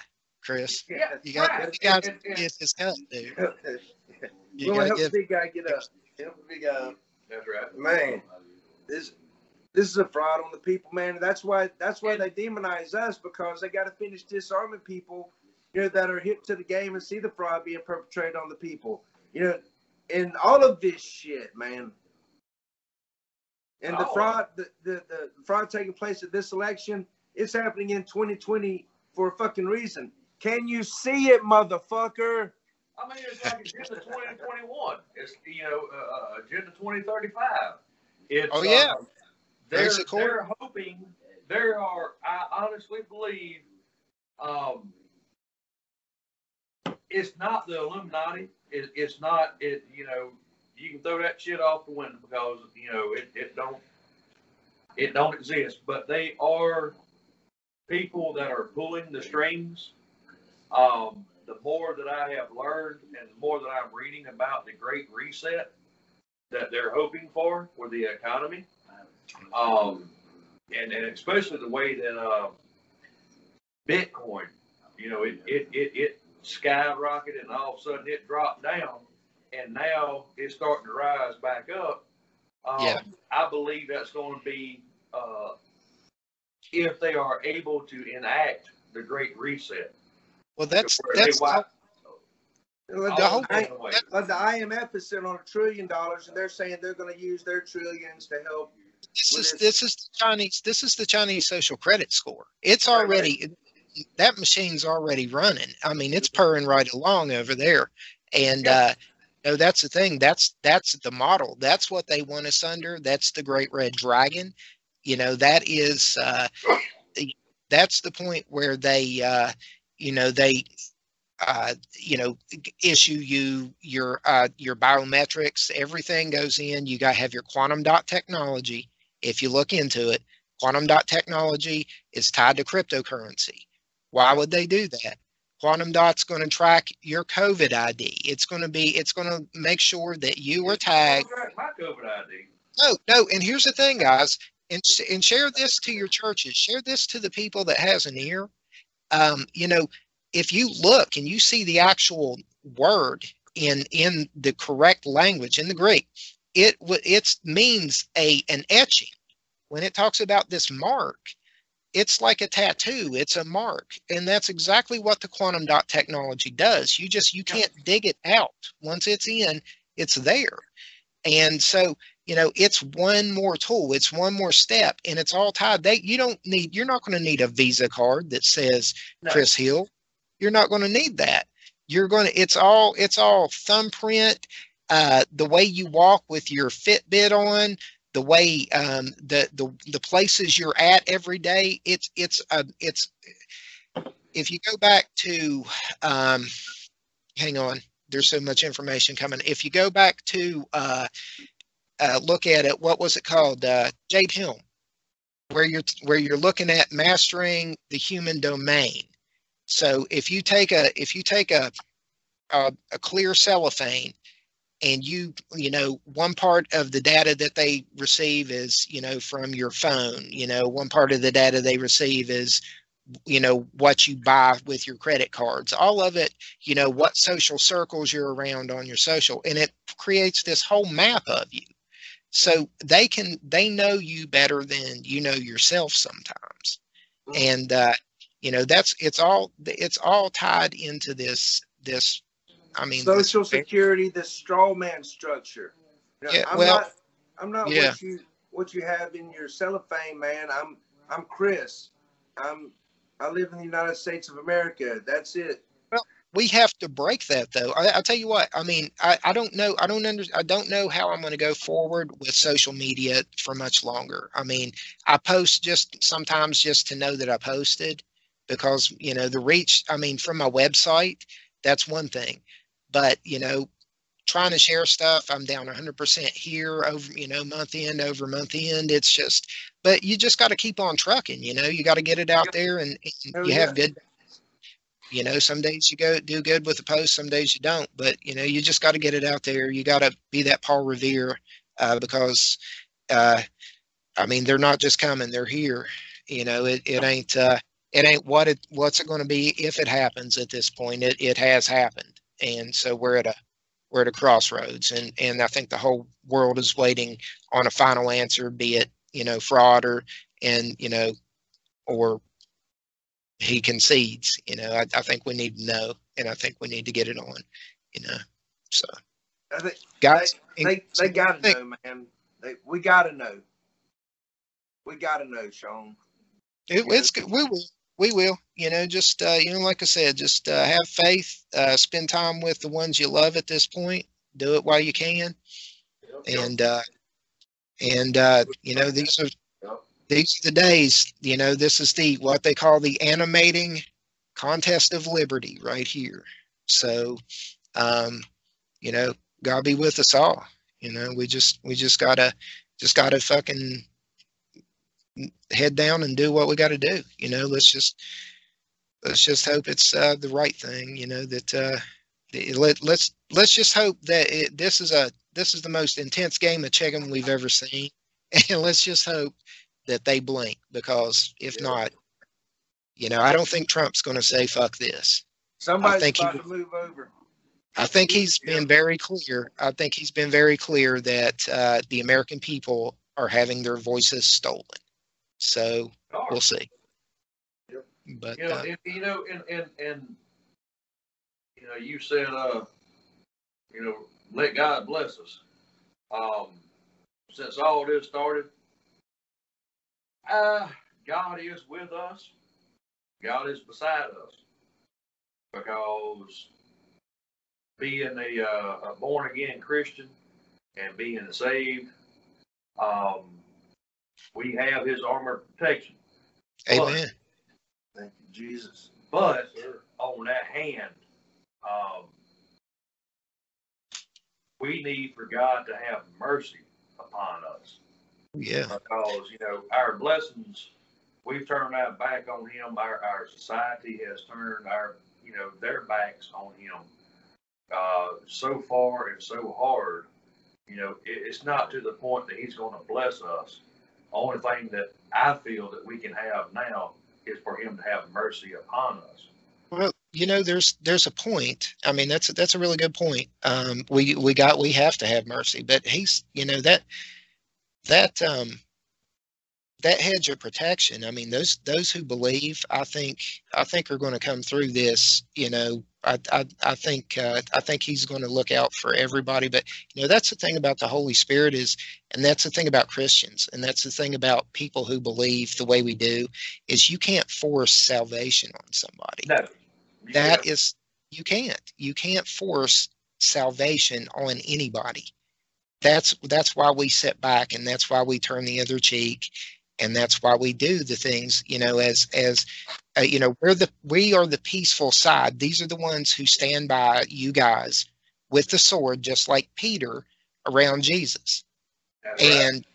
Chris. Yeah, You got right. you got to And- and- get his cut, dude. we You want to got to help give. the big guy get up. Help the big guy. That's right. Man, this this is a fraud on the people, man. That's why that's why they demonize us because they got to finish disarming people, you know, that are hip to the game and see the fraud being perpetrated on the people. You know, and all of this shit, man. And the Oh. fraud, the, the, the fraud taking place at this election, it's happening in 2020 for a fucking reason. Can you see it, motherfucker? I mean, it's like Agenda 2021. It's, you know, uh, Agenda 2035. It's, Oh, yeah. uh, they're, Basic they're hoping, there are, I honestly believe, um, it's not the Illuminati. It, it's not, it, you know, you can throw that shit off the window because, you know, it, it don't, it don't exist. But they are people that are pulling the strings. Um, the more that I have learned and the more that I'm reading about the Great Reset that they're hoping for for the economy, um, and, and especially the way that uh, Bitcoin, you know, it, it, it, it skyrocketed and all of a sudden it dropped down and now it's starting to rise back up. Um, Yeah. I believe that's going to be uh, if they are able to enact the Great Reset. Well, that's that's wipe The the, whole- I- away. like the IMF is sitting on a trillion dollars, and they're saying they're going to use their trillions to help. this is is- this is the Chinese this is the Chinese social credit score. It's Right, right. already that machine's already running. I mean, it's purring right along over there, and uh, no, that's the thing. That's that's the model. That's what they want us under. That's the Great Red Dragon. You know, that is uh, that's the point where they, uh, you know, they, uh, you know, issue you your uh, your biometrics. Everything goes in. You got to have your quantum dot technology. If you look into it, quantum dot technology is tied to cryptocurrency. Why would they do that? Quantum dot's going to track your COVID ID. It's going to be. It's going to make sure that you were tagged. My COVID ID. No, no. And here's the thing, guys, and and share this to your churches. Share this to the people that has an ear. Um, you know, if you look and you see the actual word in in the correct language in the Greek, it it means a an etching. When it talks about this mark, it's like a tattoo. It's a mark, and that's exactly what the quantum dot technology does. You just you can't dig it out. Once it's in, it's there. And so you know it's one more tool it's one more step and it's all tied they you don't need you're not going to need a visa card that says No. chris hill. You're not going to need that. You're going to it's all it's all thumbprint uh, the way you walk with your fitbit on the way um, the the the places you're at every day it's it's uh, it's if you go back to um, hang on there's so much information coming. If you go back to uh, uh, look at it. What was it called? Uh, Jade Helm, where you're where you're looking at mastering the human domain. So if you take a if you take a a, a clear cellophane and you you know one part of the data that they receive is you know from your phone you know one part of the data they receive is you know what you buy with your credit cards all of it you know what social circles you're around on your social and it creates this whole map of you so they can they know you better than you know yourself sometimes and uh you know that's it's all it's all tied into this this i mean Social very- security, the straw man structure. You know, Yeah, I'm well, not, I'm not yeah. what you what you have in your cellophane, man. I'm I'm Chris. I'm I live in the United States of America. That's it. We have to break that though. I, i'll tell you what i mean i, I don't know i don't under, i don't know how i'm going to go forward with social media for much longer. I mean i post just sometimes just to know that i posted because you know the reach i mean from my website that's one thing. But you know trying to share stuff i'm down 100% here over you know month end over month end. It's just but you just got to keep on trucking you know you got to get it out there and, and Oh, you yeah. have good you know some days you go do good with the post some days you don't but you know you just got to get it out there. You got to be that paul revere uh, because uh, i mean they're not just coming they're here. You know it, it ain't uh, it ain't what it what's it going to be if it happens at this point. It, it has happened. And so we're at a we're at a crossroads. And and i think the whole world is waiting on a final answer be it you know fraud or and you know or he concedes. You know, I, I think we need to know, and I think we need to get it on. You know, so I think guys, they they, they gotta think- know, man. They, we gotta know. We gotta know, Sean. It, it's good. We will. We will. You know, just uh, you know, like I said, just uh, have faith. Uh, spend time with the ones you love at this point. Do it while you can, and uh, and uh, you know these are Yep. These are the days. You know, this is the what they call the animating contest of liberty right here. So, um, you know, God be with us all. You know, we just we just gotta just gotta fucking head down and do what we got to do. You know, let's just let's just hope it's uh, the right thing. You know that uh, let let's let's just hope that it, this is a this is the most intense game of chicken we've ever seen, and let's just hope that they blink because if Yeah. not, you know, I don't think Trump's going to say fuck this. Somebody's think he about would- to move over. I think he's Yeah. been very clear. I think he's been very clear that uh, the American people are having their voices stolen. So we'll see. Yep. But you know, uh, and, you know, and, and, and, you know, you said, uh, you know, let God bless us. Um, since all this started, uh, God is with us. God is beside us because being a, uh, a born again Christian and being saved, um, we have His armor of protection. Amen. Thank you, Jesus. But on that hand, um, we need for God to have mercy upon us Yeah. because you know our blessings we've turned our back on him our, our society has turned our you know their backs on him uh, so far and so hard you know it, it's not to the point that he's going to bless us only thing that i feel that we can have now is for him to have mercy upon us Well, you know, there's there's a point. I mean, that's a, that's a really good point. Um, we we got we have to have mercy, but he's you know that that um that hedge of protection. I mean, those those who believe, I think I think are going to come through this. You know, I I, I think uh, I think he's going to look out for everybody. But you know, that's the thing about the Holy Spirit is, and that's the thing about Christians, and that's the thing about people who believe the way we do, is you can't force salvation on somebody no that can't. is you can't you can't force salvation on anybody that's that's why we sit back and that's why we turn the other cheek and that's why we do the things you know as as uh, you know we're the we are the peaceful side. These are the ones who stand by you guys with the sword just like peter around jesus. That's right. and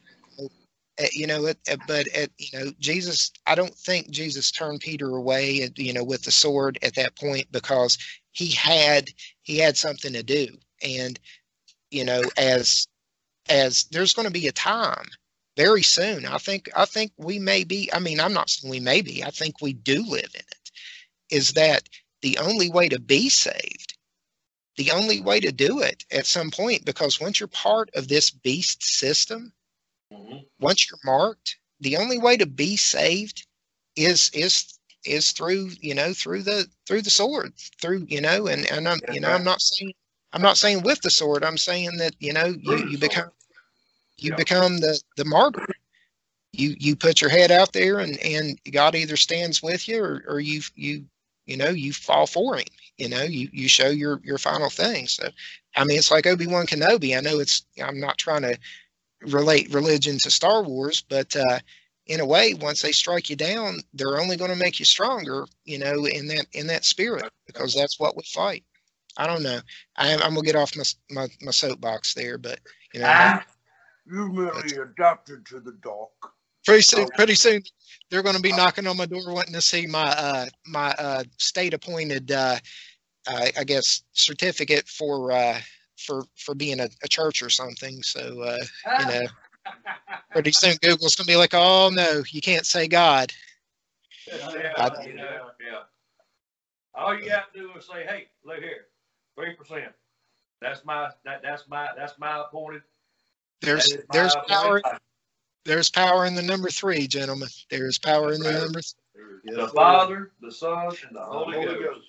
uh, you know it uh, but at you know jesus i don't think jesus turned peter away uh, you know with the sword at that point because he had he had something to do. And you know as as there's going to be a time very soon i think i think we may be i mean i'm not saying we may be i think we do live in it is that the only way to be saved the only way to do it at some point because once you're part of this beast system Mhm. once you're marked, the only way to be saved is is is through you know through the through the sword through you know and and I'm you know I'm not saying I'm not saying with the sword I'm saying that you know you you become you Yeah. become the the martyr you you put your head out there and and God either stands with you or or you you you know you fall for him you know you you show your your final thing so I mean it's like Obi-Wan Kenobi I know it's I'm not trying to relate religion to Star Wars, but uh, in a way, once they strike you down, they're only going to make you stronger, you know, in that in that spirit because that's what we fight. I don't know. I, am I'm gonna get off my, my my soapbox there, but you know, Ah, You merely adopted to the dog. pretty soon, pretty soon, they're going to be knocking on my door wanting to see my uh my uh state appointed uh, uh I guess certificate for uh for for being a, a church or something. So uh, you know, pretty soon Google's gonna be like, oh no, you can't say God. yeah, I- you know, yeah. All you got to do is say, "Hey, look here, three percent. That's my that that's my that's my appointed. There's my there's appointed power there's power in the number three, gentlemen. There is power in the Right. number. Th- The Father, the Son, and the Holy, Holy Ghost. Ghost.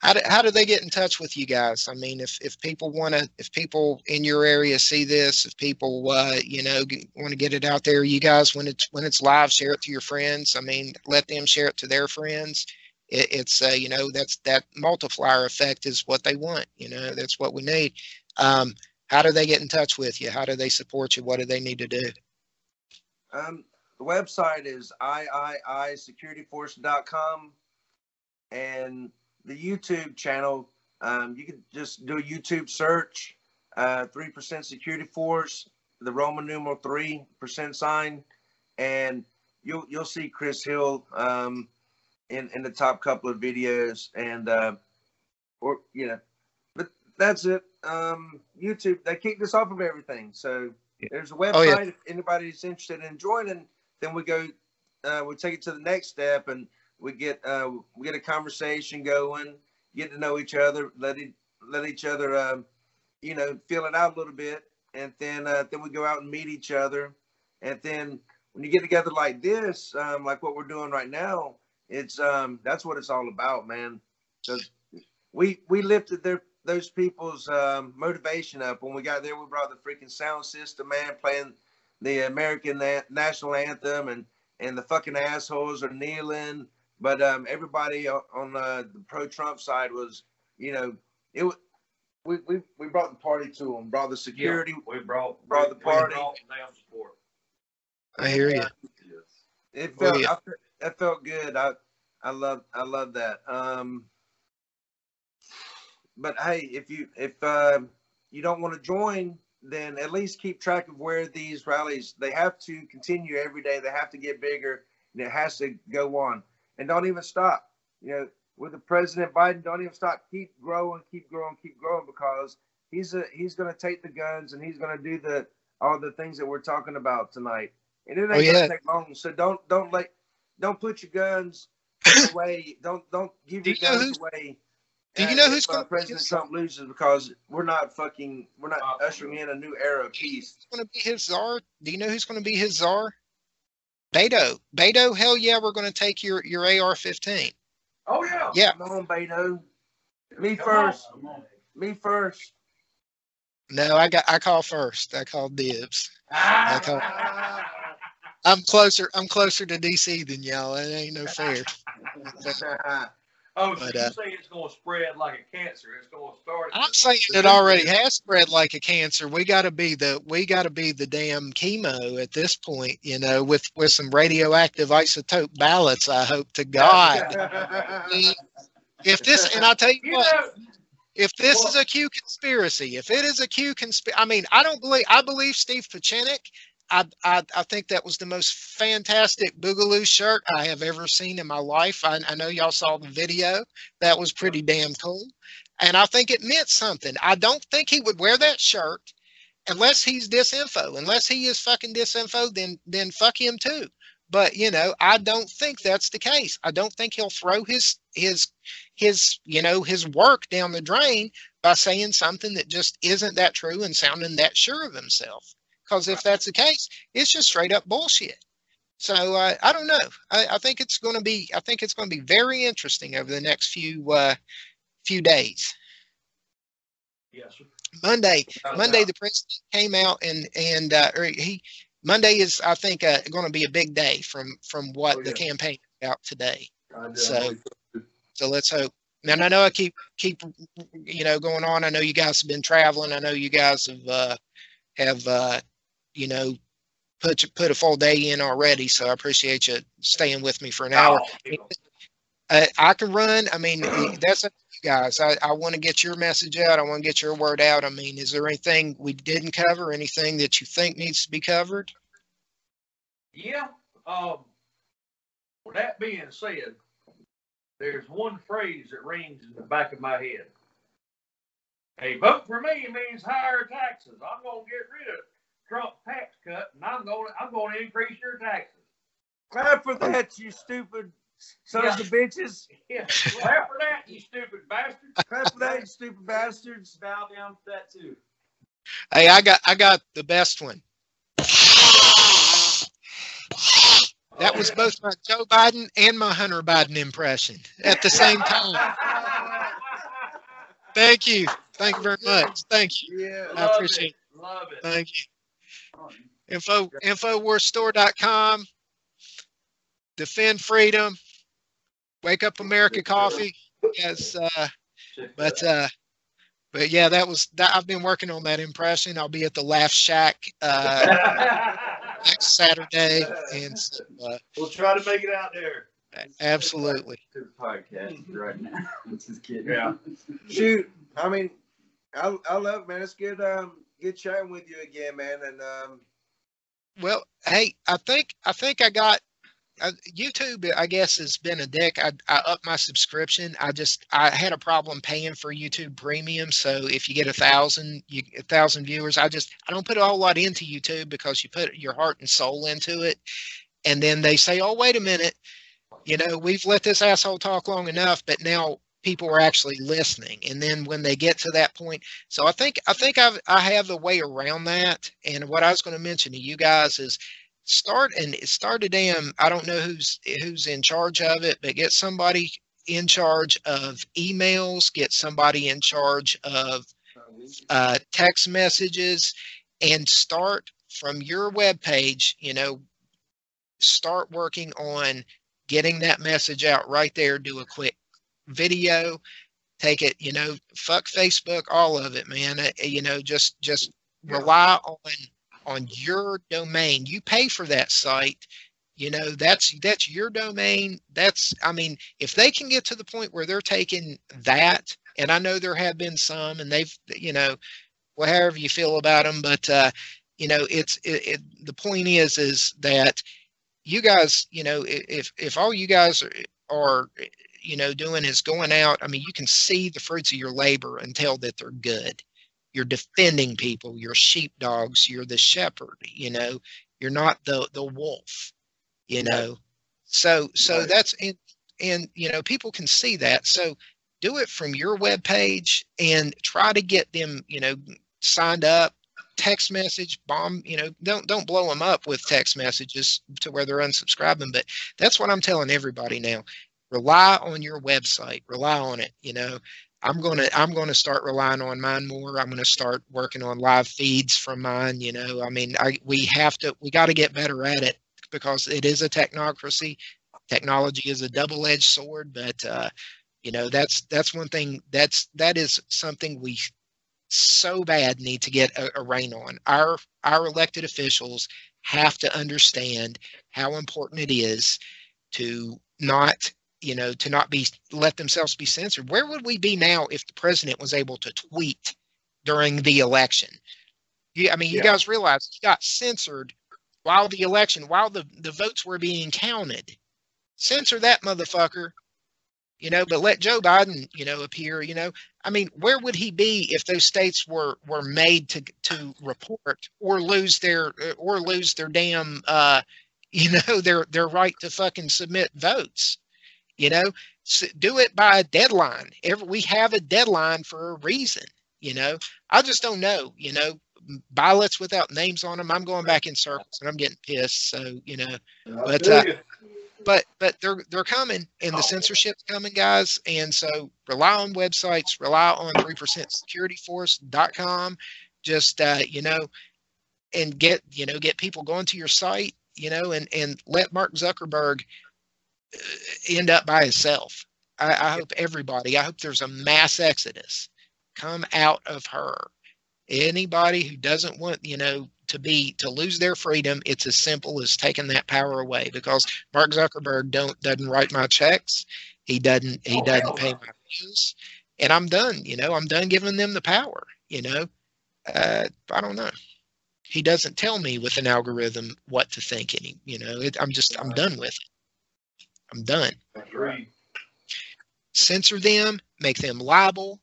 how do how do they get in touch with you guys? I mean, if if people want to, if people in your area see this, if people uh, you know want to get it out there, you guys when it's when it's live, share it to your friends. I mean, let them share it to their friends. It, it's uh, you know that's that multiplier effect is what they want. You know, that's what we need. Um, how do they get in touch with you? How do they support you? What do they need to do? Um, the website is iiisecurityforce.com and the YouTube channel. Um, you can just do a YouTube search, uh, 3% security force, the Roman numeral 3% sign, and you'll, you'll see Chris Hill, um, in, in the top couple of videos and, uh, or, you know, but that's it. Um, YouTube, they kicked us off of everything. So there's a website. Oh, yeah. If anybody's interested in joining, then we go, uh, we take it to the next step and we get, uh, we get a conversation going, get to know each other, let it, let each other, um, you know, feel it out a little bit. And then, uh, then we go out and meet each other. And then when you get together like this, um, like what we're doing right now, it's, um, that's what it's all about, man. Because we, we lifted their, those people's um, motivation up. When we got there, we brought the freaking sound system, man, playing the American na- national anthem, and and the fucking assholes are kneeling. But um, everybody o- on uh, the pro-Trump side was, you know, it was we, we, we brought the party to them, brought the security. We brought Brought the we party. brought damn support. I hear you. It Oh, felt yeah. I, fe- that felt good. I I love I love that. Um, but hey, if you if uh, you don't want to join, then at least keep track of where these rallies. They have to continue every day. They have to get bigger, and it has to go on. And don't even stop. You know, with the President Biden, don't even stop. Keep growing, keep growing, keep growing because he's a he's going to take the guns and he's going to do the all the things that we're talking about tonight. And it ain't Oh, yeah. gonna take long. So don't don't let don't put your guns away. Don't don't give Do your you guns away. do you know who's gonna be President his- Trump loses because we're not fucking we're not Uh, ushering in a new era of peace. Going to be his czar? Do you know who's going to be his czar? Beto. Beto. Hell yeah, we're going to take your your AR-15. Oh yeah. Yeah. Come on, Beto. Me Come first. on. Me first. No, I got I call first. I call dibs. Ah. call- I'm closer. I'm closer to DC than y'all. It ain't no fair. Oh, so But, you uh, say it's going to spread like a cancer? It's going to start. I'm saying it already has spread like a cancer. We got to be the we got to be the damn chemo at this point. You know, with with some radioactive isotope ballots. I hope to God. If this and I'll tell you You what. know, if this is a Q conspiracy, if it is a Q conspiracy, I mean, I don't believe, I believe Steve Pieczenik. I, I, think that was the most fantastic Boogaloo shirt I have ever seen in my life. I, I know y'all saw the video. That was pretty damn cool. And I think it meant something. I don't think he would wear that shirt unless he's disinfo. Unless he is fucking disinfo, then then fuck him too. But you know, I don't think that's the case. I don't think he'll throw his his his you know his work down the drain by saying something that just isn't that true and sounding that sure of himself. Because if that's the case, it's just straight up bullshit. So uh, I don't know. I, I think it's going to be. I think it's going to be very interesting over the next few uh, few days. yes, sir. Monday, Monday, doubt. the president came out and and uh, or he Monday is I think uh, going to be a big day from from what Oh, the campaign out today. So- So let's hope. And I know I keep keep you know going on. I know you guys have been traveling. I know you guys have uh, have uh, you know put put a full day in already. So I appreciate you staying with me for an hour. Oh. Uh, I can run. I mean, that's guys. I, I want to get your message out. I want to get your word out. I mean, is there anything we didn't cover? Anything that you think needs to be covered? Yeah. Um, with that being said, there's one phrase that rings in the back of my head. A vote for me means higher taxes. I'm gonna get rid of Trump's tax cut, and I'm gonna I'm gonna increase your taxes. Clap for that, you stupid sons of bitches. Yeah, clap for that, you stupid bastards. Clap for that, you stupid bastards. Bow down to that too. Hey, I got I got the best one. That was both my Joe Biden and my Hunter Biden impression at the same time. Thank you. Thank you very much. Thank you. Yeah. I Love appreciate it. Love it. Thank you. Info Infowarsstore.com. Defend freedom. Wake up America coffee. Yes, uh, but uh, but yeah, that was that. I've been working on that impression. I'll be at the Laugh Shack uh, next Saturday, and so, uh, We'll try to make it out there. absolutely. To podcast right now. Just kidding. Yeah. Shoot, I mean, I, I love it, man. It's good, um, good chatting with you again, man. And um, Well, hey, I think I think I got uh, YouTube. I guess has been a dick. I I upped my subscription. I just I had a problem paying for YouTube Premium. So if you get a thousand, you a thousand viewers. I just I don't put a whole lot into YouTube because you put your heart and soul into it, and then they say, oh wait a minute, you know we've let this asshole talk long enough, but now people are actually listening. And then when they get to that point so i think i think i've i have a way around that. And what i was going to mention to you guys is start and start a damn i don't know who's who's in charge of it but get somebody in charge of emails get somebody in charge of uh, text messages and start from your web page you know start working on getting that message out right there. Do a quick video take it. You know, fuck Facebook, all of it, man. Uh, You know, just just rely on on your domain. You pay for that site. You know, that's that's your domain. That's I mean, if they can get to the point where they're taking that, and I know there have been some, and they've you know, well, however you feel about them, but uh, you know, it's it, it, the point is is that you guys, you know, if if all you guys are, are you know doing is going out, I mean, you can see the fruits of your labor and tell that they're good. You're defending people. You're sheepdogs. You're the shepherd. You know, you're not the the wolf. You know, so so Right. that's and and you know people can see that. So do it from your web page and try to get them you know signed up text message bomb you know don't don't blow them up with text messages to where they're unsubscribing but that's what i'm telling everybody now rely on your website rely on it you know. I'm going to i'm going to start relying on mine more. I'm going to start working on live feeds from mine you know. I mean i we have to we got to get better at it because it is a technocracy. Technology is a double-edged sword but uh you know that's that's one thing that's that is something we so bad need to get a, a rein on. Our our elected officials have to understand how important it is to not you know to not be let themselves be censored where would we be now if the president was able to tweet during the election? You, i mean you Yeah. guys realize he got censored while the election while the the votes were being counted. Censor that motherfucker you know but let joe biden you know appear you know. I mean where would he be if those states were were made to to report or lose their or lose their damn uh you know their their right to fucking submit votes you know do it by a deadline. Every we have a deadline for a reason you know. I just don't know you know. Ballots without names on them i'm going back in circles and i'm getting pissed so you know. But, uh, but but they're they're coming and the censorship's coming guys. And so rely on websites rely on 3% securityforce.com just uh you know and get you know get people going to your site you know and and let mark zuckerberg end up by himself I, I hope everybody i hope there's a mass exodus come out of her anybody who doesn't want you know to be to lose their freedom it's as simple as taking that power away because Mark Zuckerberg don't doesn't write my checks. He doesn't he Oh, doesn't pay my bills, and I'm done. You know, I'm done giving them the power. You know, uh, I don't know. He doesn't tell me with an algorithm what to think. Any, you know, it, I'm just I'm done with it. I'm done. Agreed. Censor them, make them liable.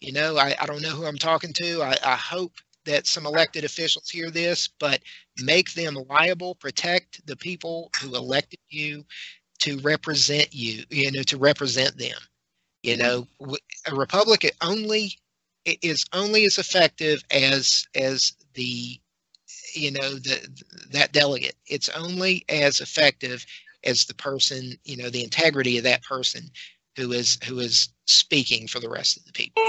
You know, I, I don't know who I'm talking to. I, I hope that some elected officials hear this, but make them liable, protect the people who elected you to represent you, you know, to represent them. You know, a republic only is only as effective as as the you know the that delegate. It's only as effective as the person, you know, the integrity of that person who is who is speaking for the rest of the people.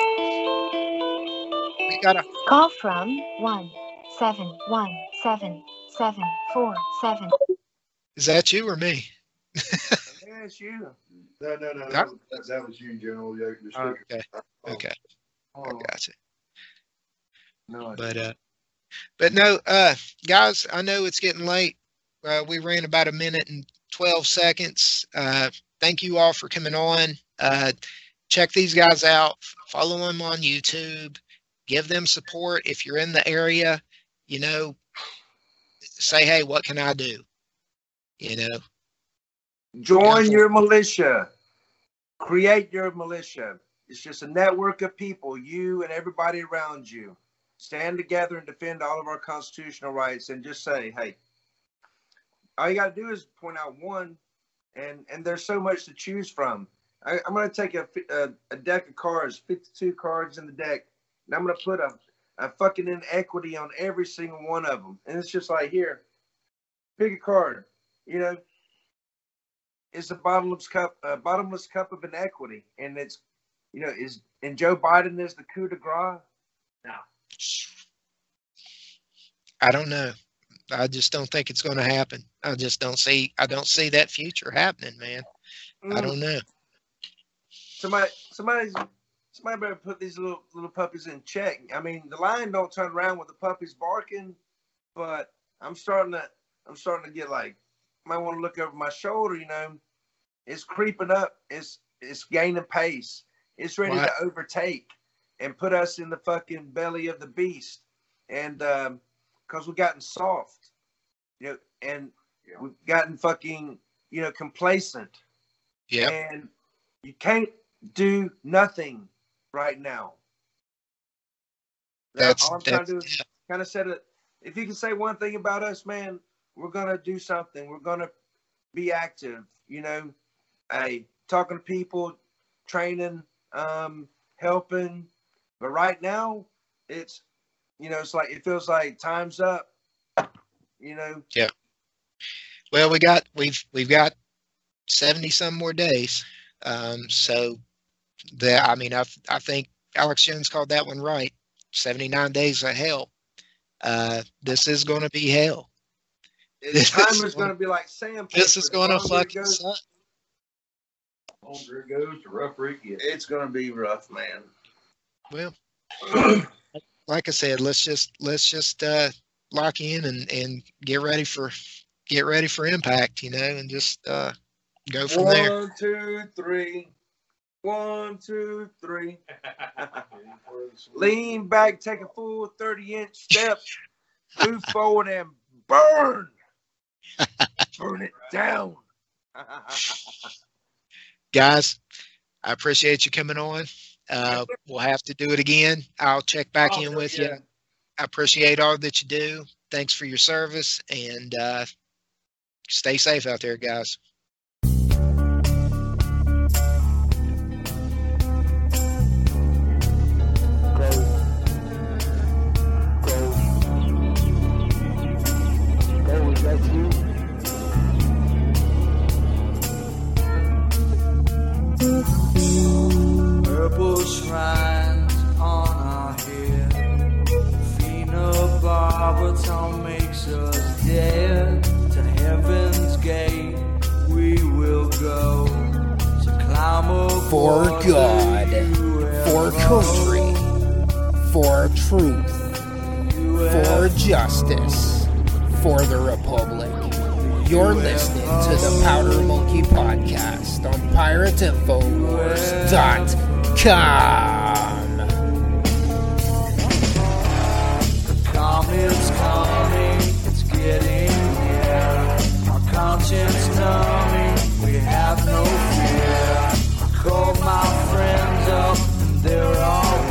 We got a Call from one seven one seven seven four seven. is that you or me? Yeah, it's you. No, no, no. That- That, that, that was you, General. Yeah, your Oh. Okay, okay, I Oh, got you. no, I But uh, but no, uh, guys, I know it's getting late. Uh, we ran about a minute and twelve seconds. Uh, thank you all for coming on. Uh, check these guys out. Follow them on YouTube. Give them support if you're in the area. You know, say, hey, what can I do? You know, Join your militia. Create your militia. It's just a network of people, you and everybody around you. Stand together and defend all of our constitutional rights and just say, hey, all you got to do is point out one, and and there's so much to choose from. I, I'm going to take a, a, a deck of cards, 52 cards in the deck, and I'm going to put a, a fucking inequity on every single one of them. And it's just like, here, pick a card. You know, it's a bottomless cup, a bottomless cup of inequity, and it's, you know, is and Joe Biden is the coup de grace. No, I don't know. I just don't think it's going to happen. I just don't see. I don't see that future happening, man. I Mm. don't know. Somebody, somebody's, somebody better put these little little puppies in check. I mean, the lion don't turn around with the puppies barking, but I'm starting to I'm starting to get like might want to look over my shoulder. You know, it's creeping up. It's it's gaining pace. It's ready Right. to overtake and put us in the fucking belly of the beast. And um, because we've gotten soft, you know, and we've gotten fucking you know complacent Yeah. and you can't do nothing right now. That's all I'm trying to do is kind of set it. If you can say one thing about us, man, we're gonna do something. We're gonna be active. You know, hey, talking to people, training, um, helping. But right now, it's you know, it's like it feels like time's up. You know, Well, we got we've we've got seventy some more days. Um, so that I mean, I I think Alex Jones called that one right. Seventy nine days of hell. Uh, this is going to be hell. This time is is gonna- gonna be like Sam. This is going to longer it fucking goes, suck. Longer it goes, the rougher it gets. It's gonna be rough, man. Well, like I said, let's just let's just uh, lock in and and get ready for get ready for impact, you know, and just uh, go from there. One, two, three. One, two, three. Lean back, take a full 30 inch step, move forward and burn. burn it down. guys i appreciate you coming on uh, we'll have to do it again i'll check back Oh, in with yeah. you i appreciate all that you do thanks for your service and uh, stay safe out there guys Purple shrines on our head. Phenobarbital makes us dead. for God, for country, for truth, for justice, for the Republic. You're listening to the Powder Monkey Podcast on PirateInfoWars.com. Getting here. Our conscience numbing, we have no called my friends up, and they're all